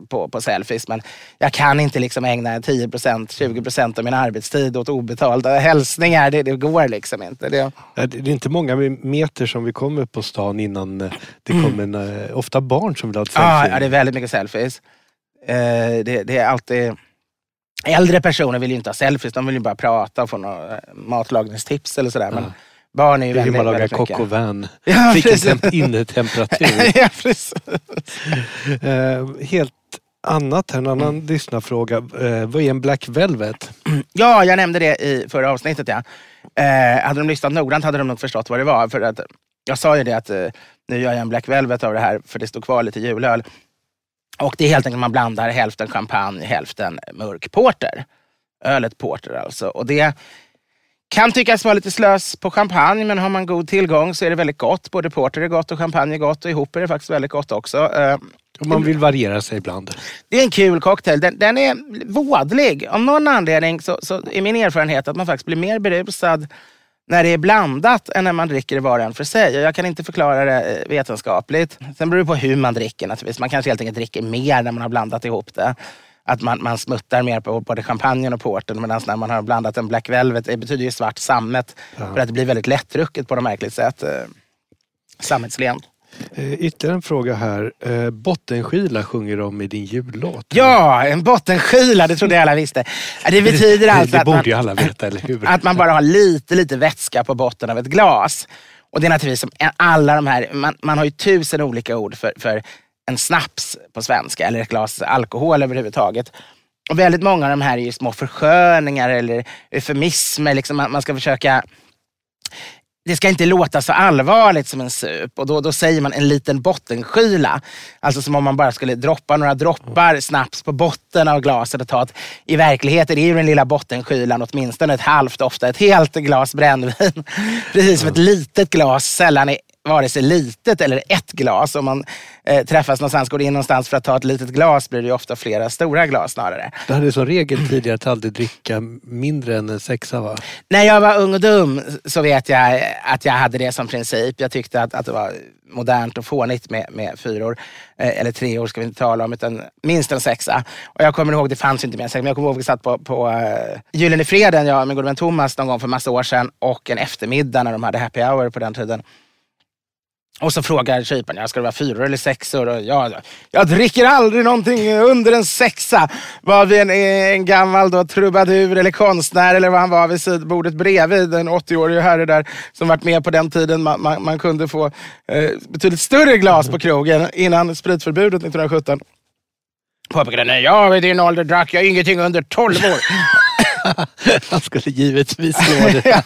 på, på selfies. Men jag kan inte liksom ägna 10% 20% av min arbetstid åt obetalda hälsningar. Det, det går liksom inte. Det... det är inte många meter som vi kommer på stan innan eh, det kommer en, eh, ofta barn som vill ha ett selfie. Ja, det är väldigt mycket selfies. Eh, det, det är alltid... Äldre personer vill ju inte ha selfies, de vill ju bara prata och få några eh, matlagningstips eller sådär. Men barn är ju väldigt, hur man lagar coq au vin. Ja, Vilken temp innetemperatur. (laughs) ja, precis. uh, helt annat här, en annan mm. lyssnarfråga. Uh, vad är en Black Velvet? Ja, jag nämnde det i förra avsnittet. Ja. Uh, hade de lyssnat noggrant hade de nog förstått vad det var. För att, jag sa ju det att nu gör jag en Black Velvet av det här för det står kvar lite julöl. Och det är helt enkelt man blandar hälften champagne, hälften mörk porter. Ölet porter alltså. Och det kan tyckas vara lite slös på champagne, men har man god tillgång så är det väldigt gott. Både porter är gott och champagne är gott och ihop är det faktiskt väldigt gott också. Eh, Om man vill variera sig ibland. Det är en kul cocktail. Den, den är vådlig. Av någon anledning så, så är min erfarenhet att man faktiskt blir mer berusad när det är blandat än när man dricker det var och en för sig. Och jag kan inte förklara det eh, vetenskapligt. Sen beror det på hur man dricker naturligtvis. Man kanske helt enkelt dricker mer när man har blandat ihop det. Att man, man smuttar mer på både champagnen och porten. Medan när man har blandat en Black Velvet, det betyder ju svart sammet. Ja. För att det blir väldigt lättdrucket på något märkligt sätt. Eh, sammetslen. Eh, ytterligare en fråga här. Eh, bottenskila sjunger de i din jullåt. Ja, en bottenskila, det trodde jag alla visste. Det betyder alltså det, det att, borde man, veta, eller hur? att man bara har lite, lite vätska på botten av ett glas. Och det är naturligtvis som alla de här, man, man har ju tusen olika ord för, för en snaps på svenska eller ett glas alkohol överhuvudtaget. Och väldigt många av de här är ju små försköningar eller eufemismer. Liksom man, man ska försöka det ska inte låta så allvarligt som en sup och då, då säger man en liten bottenskyla. Alltså som om man bara skulle droppa några droppar snaps på botten av glaset och ta ett, I verkligheten är ju den lilla bottenskylan åtminstone ett halvt, ofta ett helt glas brännvin. (laughs) Precis som ett litet glas sällan är vare sig litet eller ett glas. Om man eh, träffas någonstans, går in någonstans för att ta ett litet glas blir det ofta flera stora glas snarare. Du hade som regel tidigare att aldrig dricka mindre än en sexa va? När jag var ung och dum så vet jag att jag hade det som princip. Jag tyckte att, att det var modernt och fånigt med, med fyror. Eh, eller tre år ska vi inte tala om, utan minst en sexa. Och jag kommer ihåg, det fanns inte mer sex, men jag kommer ihåg att vi satt på, på uh, Gyllene Freden, jag och min gode vän Thomas, någon gång för massa år sedan. Och en eftermiddag när de hade happy hour på den tiden. Och så frågar kyparen, ja, ska det vara fyror eller sexor? Och jag, jag dricker aldrig någonting under en sexa. Var vi en, en gammal då, trubadur eller konstnär eller vad han var vid sidbordet bredvid. En 80-årig herre där som varit med på den tiden man, man, man kunde få eh, betydligt större glas på krogen innan spritförbudet 1917. Påpekade, nej, jag vid din ålder drack jag ingenting under 12 år. (laughs) Han skulle givetvis slå det. (laughs)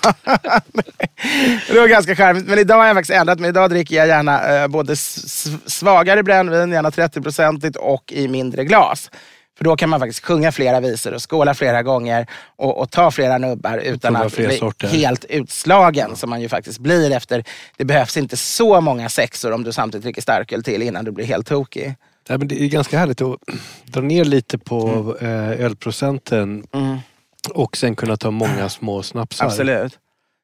det var ganska charmigt. Men idag har jag faktiskt ändrat mig. Idag dricker jag gärna eh, både svagare brännvin, gärna 30-procentigt och i mindre glas. För då kan man faktiskt sjunga flera visor och skåla flera gånger och, och ta flera nubbar utan att bli sorter. helt utslagen som man ju faktiskt blir efter. Det behövs inte så många sexor om du samtidigt dricker starköl till innan du blir helt tokig. Ja, men det är ganska härligt att dra ner lite på mm. Eh, ölprocenten. Mm och sen kunna ta många små snapsar. Absolut.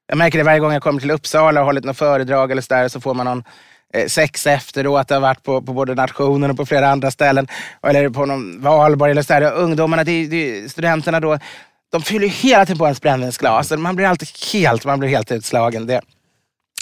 Jag märker det varje gång jag kommer till Uppsala och hållit något föredrag eller så där, så får man någon eh, sex efteråt. Det har varit på, på både nationen och på flera andra ställen. Eller på någon valborg eller så där. Ungdomarna, det, det, studenterna då, de fyller hela tiden på ens brännvinsglas. Man blir alltid helt, man blir helt utslagen. Det,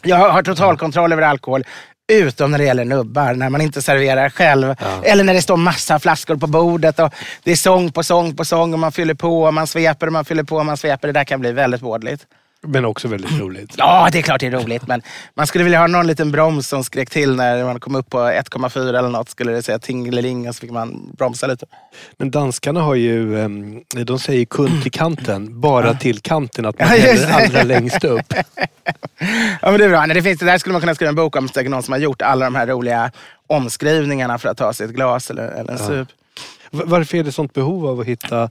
jag har totalkontroll över alkohol Utom när det gäller nubbar, när man inte serverar själv. Ja. Eller när det står massa flaskor på bordet och det är sång på sång på sång och man fyller på och man sveper och man fyller på och man sveper. Det där kan bli väldigt vådligt. Men också väldigt roligt. Ja, det är klart det är roligt. Men man skulle vilja ha någon liten broms som skrek till när man kom upp på 1,4 eller något. Skulle det säga tingeling och så fick man bromsa lite. Men danskarna har ju, ehm, de säger kund till kanten, bara till kanten. Att (laughs) man häller allra längst upp. (laughs) ja men det är bra. Det, finns, det där skulle man kunna skriva en bok om. Säkert någon som har gjort alla de här roliga omskrivningarna för att ta sig ett glas eller, eller en ja. sup. Varför är det sånt behov av att hitta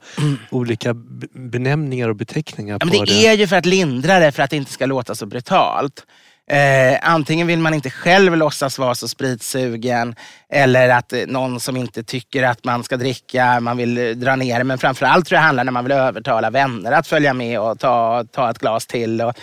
olika benämningar och beteckningar på det? Det är ju för att lindra det, för att det inte ska låta så brutalt. Eh, antingen vill man inte själv låtsas vara så spritsugen eller att eh, någon som inte tycker att man ska dricka, man vill eh, dra ner Men framförallt tror jag handlar när man vill övertala vänner att följa med och ta, ta ett glas till. Och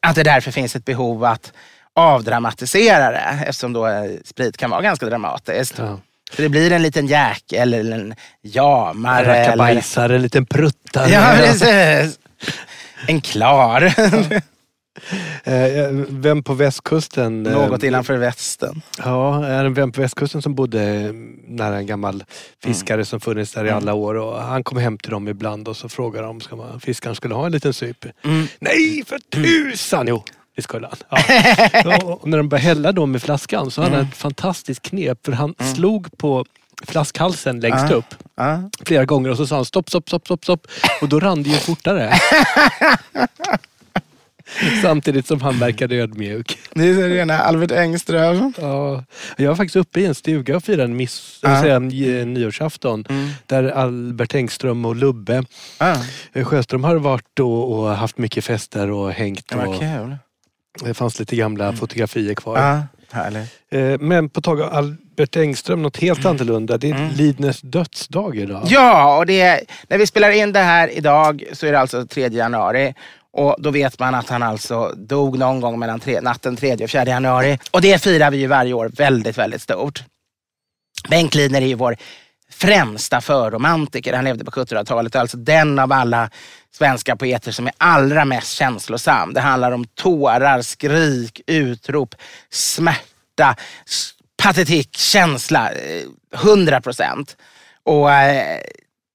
att det därför finns ett behov att avdramatisera det eftersom då eh, sprit kan vara ganska dramatiskt. Ja. Så det blir en liten jäk eller en jamare. En rackabajsare, en liten pruttare. Ja, precis. En klar. Eh, vem på västkusten? Eh, Något innanför västen. Ja, är en vem på västkusten som bodde nära en gammal fiskare mm. som funnits där i alla år. Och han kom hem till dem ibland och så frågade de om fiskaren skulle ha en liten syp. Mm. Nej för tusan! Jo, det skulle han. (laughs) Ja. och när de började hälla då med flaskan så hade han mm. ett fantastiskt knep för han mm. slog på flaskhalsen längst uh, upp uh. flera gånger och så sa han stopp, stopp, stopp, stopp, stopp. Och då rann det ju fortare. (laughs) Samtidigt som han verkade ödmjuk. Det är rena Albert Engström. Ja. Jag var faktiskt uppe i en stuga och firade en miss, uh. säga, nyårsafton. Mm. Där Albert Engström och Lubbe uh. Sjöström har varit och, och, haft mycket fester och hängt. Det var kul. Det fanns lite gamla mm. fotografier kvar. Ja, härligt. Eh, men på tag av Albert Engström, något helt mm. annorlunda. Det är mm. Lidners dödsdag idag. Ja, och det är, när vi spelar in det här idag så är det alltså 3 januari. Och då vet man att han alltså dog någon gång mellan tre, natten 3 och 4 januari. Och det firar vi ju varje år väldigt, väldigt stort. Bengt Lidner är ju vår främsta förromantiker. Han levde på 1700-talet. Alltså den av alla svenska poeter som är allra mest känslosam. Det handlar om tårar, skrik, utrop, smärta patetik, känsla. Eh, 100%. procent. Och eh,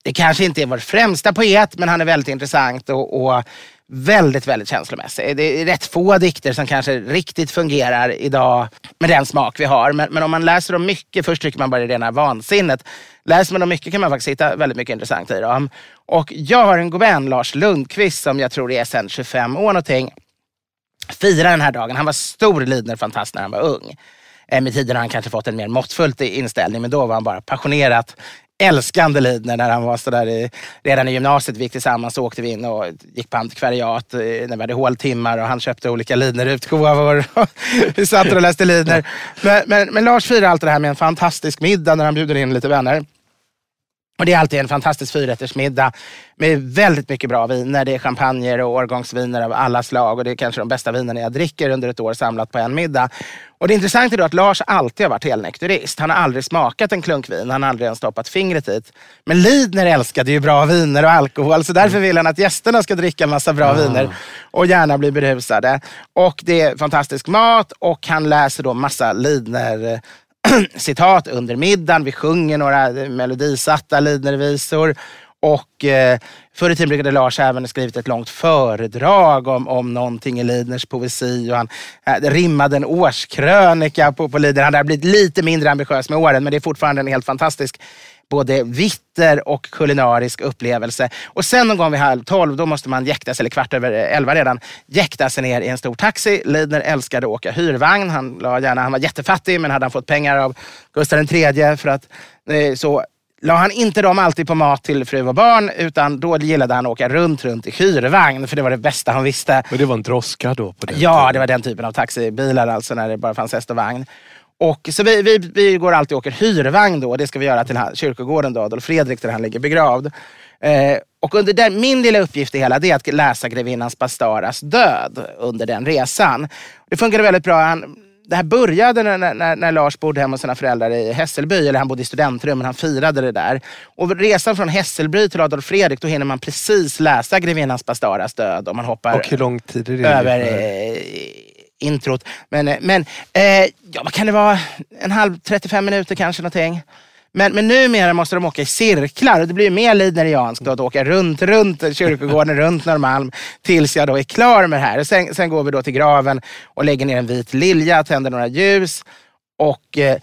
det kanske inte är vår främsta poet, men han är väldigt intressant och, och väldigt, väldigt känslomässig. Det är rätt få dikter som kanske riktigt fungerar idag med den smak vi har. Men, men om man läser dem mycket, först tycker man bara det är rena vansinnet. Läser man dem mycket kan man faktiskt hitta väldigt mycket intressant i dem. Och jag har en god vän, Lars Lundqvist, som jag tror är sedan 25 år någonting, firar den här dagen. Han var stor Lidner-fantast när han var ung. Eh, med tiden har han kanske fått en mer måttfull inställning, men då var han bara passionerat älskande Lidner när han var sådär i, redan i gymnasiet. Vi gick tillsammans och åkte vi in och gick på antikvariat eh, när vi hade håltimmar och han köpte olika Lidner-utgåvor. (laughs) vi satt och läste Lidner. Men, men, men Lars firar allt det här med en fantastisk middag när han bjuder in lite vänner. Och det är alltid en fantastisk fyrrättersmiddag med väldigt mycket bra viner. Det är champagner och årgångsviner av alla slag och det är kanske de bästa vinerna jag dricker under ett år samlat på en middag. Och det intressanta är att Lars alltid har varit helnykterist. Han har aldrig smakat en klunk vin, han har aldrig ens stoppat fingret dit. Men Lidner älskade ju bra viner och alkohol så därför vill han att gästerna ska dricka massa bra mm. viner och gärna bli berusade. Och det är fantastisk mat och han läser då massa Lidner (clears throat) citat under middagen. Vi sjunger några melodisatta Lidnervisor. Och eh, förr i tiden brukade Lars även skrivit ett långt föredrag om, om någonting i Lidners poesi. Och han eh, rimmade en årskrönika på, på Lidner. Han har blivit lite mindre ambitiös med åren men det är fortfarande en helt fantastisk både vitter och kulinarisk upplevelse. Och sen någon gång vid halv tolv, då måste man jäkta sig, eller kvart över elva redan, jäkta sig ner i en stor taxi. Lidner älskade att åka hyrvagn. Han, la gärna, han var jättefattig, men hade han fått pengar av Gustav III för att eh, så la han inte dem alltid på mat till fru och barn utan då gillade han att åka runt, runt i hyrvagn för det var det bästa han visste. Och det var en droska då? På den ja, tiden. det var den typen av taxibilar alltså när det bara fanns häst och vagn. Och, så vi, vi, vi går alltid och åker hyrvagn då. Det ska vi göra till kyrkogården då, Adolf Fredrik där han ligger begravd. Eh, och under den, min lilla uppgift i hela det är att läsa grevinnans Bastaras död under den resan. Det funkade väldigt bra. Han, det här började när, när, när, Lars bodde hemma hos sina föräldrar i Hässelby, eller han bodde i studentrum, men han firade det där. Och resan från Hässelby till Adolf Fredrik, då hinner man precis läsa grevinnans Bastaras död. Och man hoppar och hur lång tid är det? Över, eh, introt. Men, eh, men eh, ja, vad kan det vara? En halv, 35 minuter kanske någonting. Men, men numera måste de åka i cirklar. och Det blir mer lidnerianskt att åka runt, runt kyrkogården, runt Norrmalm tills jag då är klar med det här. Sen, sen går vi då till graven och lägger ner en vit lilja, tänder några ljus och eh,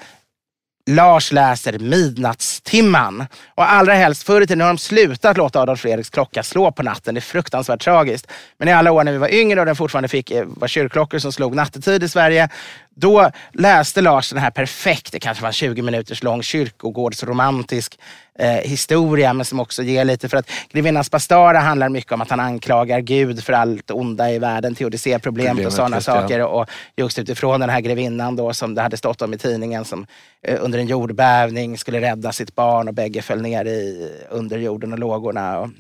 Lars läser Midnattstimman. Och allra helst, förr i tiden har de slutat låta Adolf Fredriks klocka slå på natten. Det är fruktansvärt tragiskt. Men i alla år när vi var yngre och den fortfarande fick, eh, var kyrkklockor som slog nattetid i Sverige, då läste Lars den här perfekt, det kanske var 20 minuters lång kyrkogårdsromantisk eh, historia, men som också ger lite, för att Grevinnans Bastara handlar mycket om att han anklagar Gud för allt onda i världen, teodicéproblemet och sådana saker. Ja. Och just utifrån den här grevinnan då, som det hade stått om i tidningen, som eh, under en jordbävning skulle rädda sitt barn och bägge föll ner i underjorden och lågorna. Och,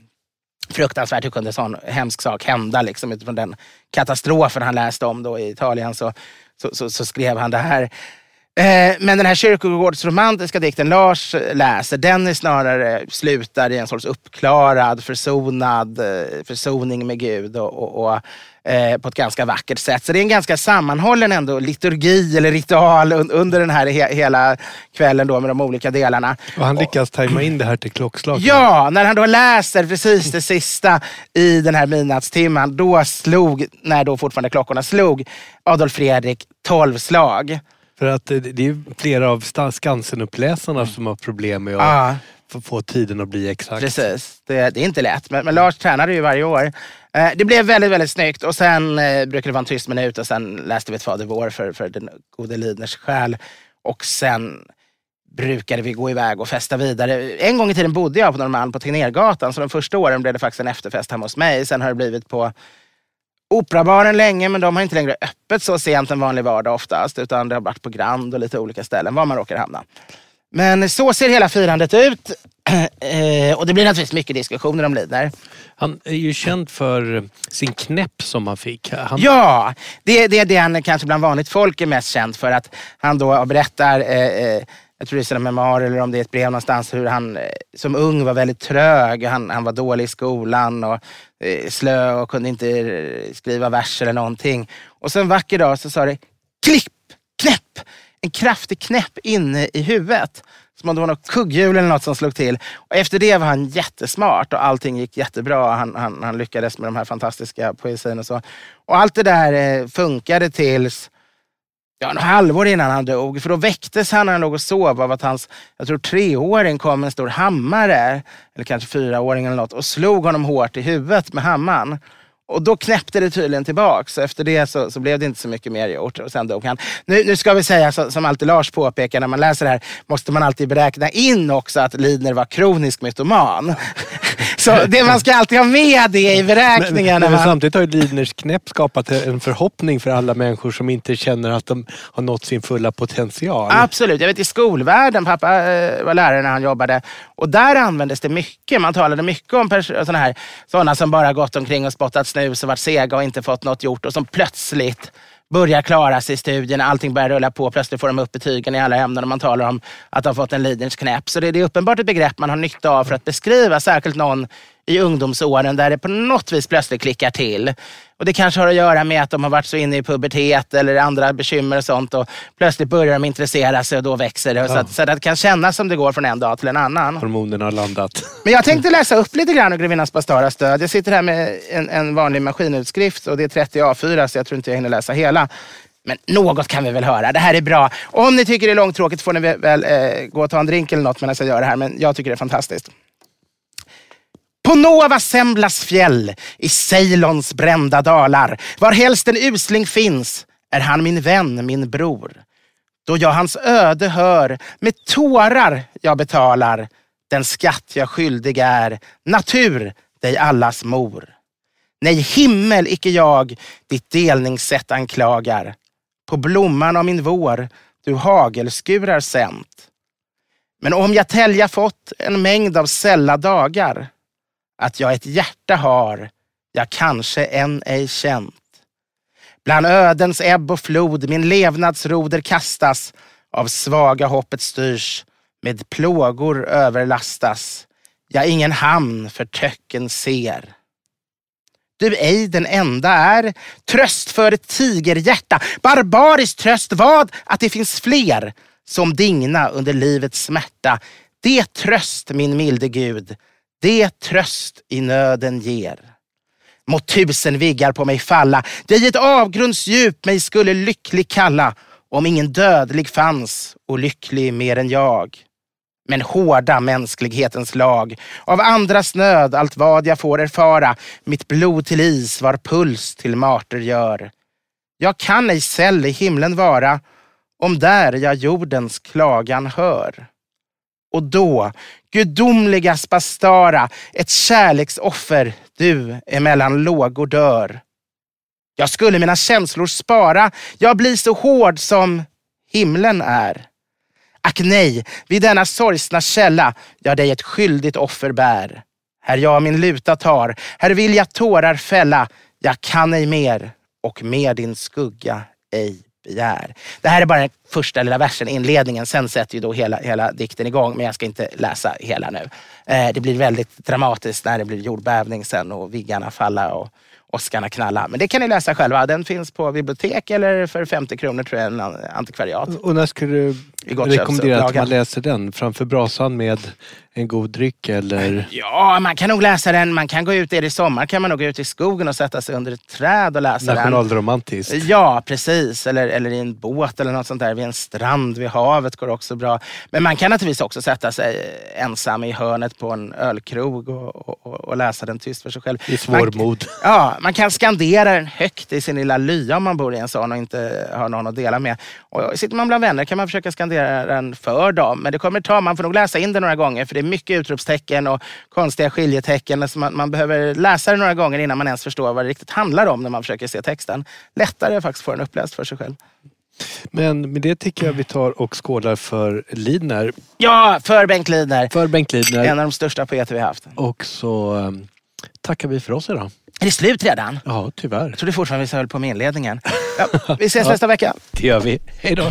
fruktansvärt, hur kunde en sån hemsk sak hända liksom, utifrån den katastrofen han läste om då i Italien. Så så, så, så skrev han det här. Eh, men den här kyrkogårdsromantiska dikten Lars läser, den är snarare slutar i en sorts uppklarad, försonad eh, försoning med Gud och, och, och eh, på ett ganska vackert sätt. Så det är en ganska sammanhållen ändå liturgi eller ritual under den här he hela kvällen då med de olika delarna. Och han lyckas tajma in det här till klockslaget? Ja, när han då läser precis det sista i den här midnattstimman, då slog, när då fortfarande klockorna slog, Adolf Fredrik tolv slag. För att det är flera av Skansen-uppläsarna som har problem med att ah. få tiden att bli exakt. Precis, det, det är inte lätt. Men, men Lars tränade ju varje år. Eh, det blev väldigt, väldigt snyggt och sen eh, brukade det vara en tyst minut och sen läste vi ett Fader vår för, för den gode Lidners själ. Och sen brukade vi gå iväg och festa vidare. En gång i tiden bodde jag på Norrmalm på Tegnérgatan så de första åren blev det faktiskt en efterfest hemma hos mig. Sen har det blivit på Operabaren länge, men de har inte längre öppet så sent en vanlig vardag oftast. Utan det har varit på Grand och lite olika ställen, var man råkar hamna. Men så ser hela firandet ut. (clears throat) Eh, och det blir naturligtvis mycket diskussioner om Lidner. Han är ju känd för sin knäpp som han fick. Han... Ja, det, det är det han kanske bland vanligt folk är mest känd för. Att han då berättar eh, eh jag tror det är sina memoarer eller om det är ett brev någonstans, hur han eh, som ung var väldigt trög. Han, han var dålig i skolan och eh, slö och kunde inte eh, skriva vers eller någonting. Och så en vacker dag så sa det klipp, knäpp. en kraftig knäpp inne i huvudet. Som om det var något kugghjul eller något som slog till. Och efter det var han jättesmart och allting gick jättebra. Han, han, han lyckades med de här fantastiska poesin och så. Och allt det där eh, funkade tills ja, en halvår innan han dog. För då väcktes han när han låg och sov av att hans, jag tror treåring kom med en stor hammare, eller kanske fyraåring eller något, och slog honom hårt i huvudet med hammaren. Och då knäppte det tydligen tillbaks. Efter det så, så, blev det inte så mycket mer gjort. Och sen dog han. Nu, nu ska vi säga, så, som alltid Lars påpekar, när man läser det här måste man alltid beräkna in också att Lidner var kronisk mytoman. (laughs) så det, man ska alltid ha med det i beräkningen. Men, men, men samtidigt har ju Lidners knäpp skapat en förhoppning för alla människor som inte känner att de har nått sin fulla potential. Absolut. Jag vet i skolvärlden, pappa eh, var lärare när han jobbade. Och där användes det mycket. Man talade mycket om sådana här sådana som bara gått omkring och spottat snus och varit sega och inte fått något gjort och som plötsligt börjar klara sig i studierna, allting börjar rulla på, plötsligt får de upp betygen i alla ämnen och man talar om att de har fått en Lidners knäpp. Så det är uppenbart ett begrepp man har nytta av för att beskriva särskilt någon i ungdomsåren där det på något vis plötsligt klickar till. Och Det kanske har att göra med att de har varit så inne i pubertet eller andra bekymmer och sånt och plötsligt börjar de intressera sig och då växer det. Ja. Så, att, så att det kan kännas som det går från en dag till en annan. Hormonerna har landat. (laughs) Men jag tänkte läsa upp lite grann ur Grevinnans Bastaras död. Jag sitter här med en, en vanlig maskinutskrift och det är 30 A4 så jag tror inte jag hinner läsa hela. Men något kan vi väl höra. Det här är bra. Om ni tycker det är långtråkigt får ni väl eh, gå och ta en drink eller något medan jag gör det här. Men jag tycker det är fantastiskt. På Nova Semblas fjäll, i Ceylons brända dalar, var helst en usling finns, är han min vän, min bror. Då jag hans öde hör, med tårar jag betalar, den skatt jag skyldig är, natur, dig allas mor. Nej, himmel icke jag ditt delningssätt anklagar. På blomman av min vår du hagelskurar sänt. Men om jag tälja fått en mängd av sälla dagar, att jag ett hjärta har, jag kanske än ej känt. Bland ödens ebb och flod min levnadsroder kastas, av svaga hoppet styrs, med plågor överlastas. Jag ingen hamn för töcken ser. Du ej den enda är, tröst för ett tigerhjärta, barbarisk tröst vad att det finns fler som digna under livets smärta. Det tröst min milde Gud, det tröst i nöden ger. Må tusen viggar på mig falla, det i ett avgrundsdjup mig skulle lycklig kalla, om ingen dödlig fanns och lycklig mer än jag. Men hårda mänsklighetens lag, av andras nöd allt vad jag får erfara, mitt blod till is var puls till marter gör. Jag kan ej säll i himlen vara, om där jag jordens klagan hör. Och då, gudomliga Spastara, ett kärleksoffer du emellan lågor dör. Jag skulle mina känslor spara, jag blir så hård som himlen är. Ack nej, vid denna sorgsna källa jag dig ett skyldigt offer bär. Här jag min luta tar, här vill jag tårar fälla, jag kan ej mer och med din skugga ej begär. Det här är bara den första lilla versen, inledningen. Sen sätter ju då hela, hela dikten igång, men jag ska inte läsa hela nu. Eh, det blir väldigt dramatiskt när det blir jordbävning sen och viggarna falla och åskarna knalla. Men det kan ni läsa själva. Den finns på bibliotek eller för 50 kronor tror jag, en antikvariat. Och när ska du rekommendera att man läser den? Framför brasan med en god dryck eller? Ja, man kan nog läsa den. Man kan gå ut, är det sommar kan man nog gå ut i skogen och sätta sig under ett träd och läsa den. Nationalromantiskt? Ja, precis. Eller, eller i en båt eller något sånt där. Vid en strand vid havet går också bra. Men man kan naturligtvis också sätta sig ensam i hörnet på en ölkrog och, och, och läsa den tyst för sig själv. I svårmod? Man, (laughs) ja, man kan skandera den högt i sin lilla lya om man bor i en sån och inte har någon att dela med. Och sitter man bland vänner kan man försöka skandera den för dem. Men det kommer ta, man får nog läsa in det några gånger för det är mycket utropstecken och konstiga skiljetecken. Så man, man behöver läsa det några gånger innan man ens förstår vad det riktigt handlar om när man försöker se texten. Lättare faktiskt få den uppläst för sig själv. Men med det tycker jag vi tar och skålar för Lidner. Ja, för Bengt Lidner. För Bengt Lidner. En av de största poeter vi haft. Och så um, tackar vi för oss idag. Är det slut redan? Ja, tyvärr. Jag trodde fortfarande vi höll på med inledningen. Ja, vi ses (laughs) nästa vecka. Det gör vi. Hej då.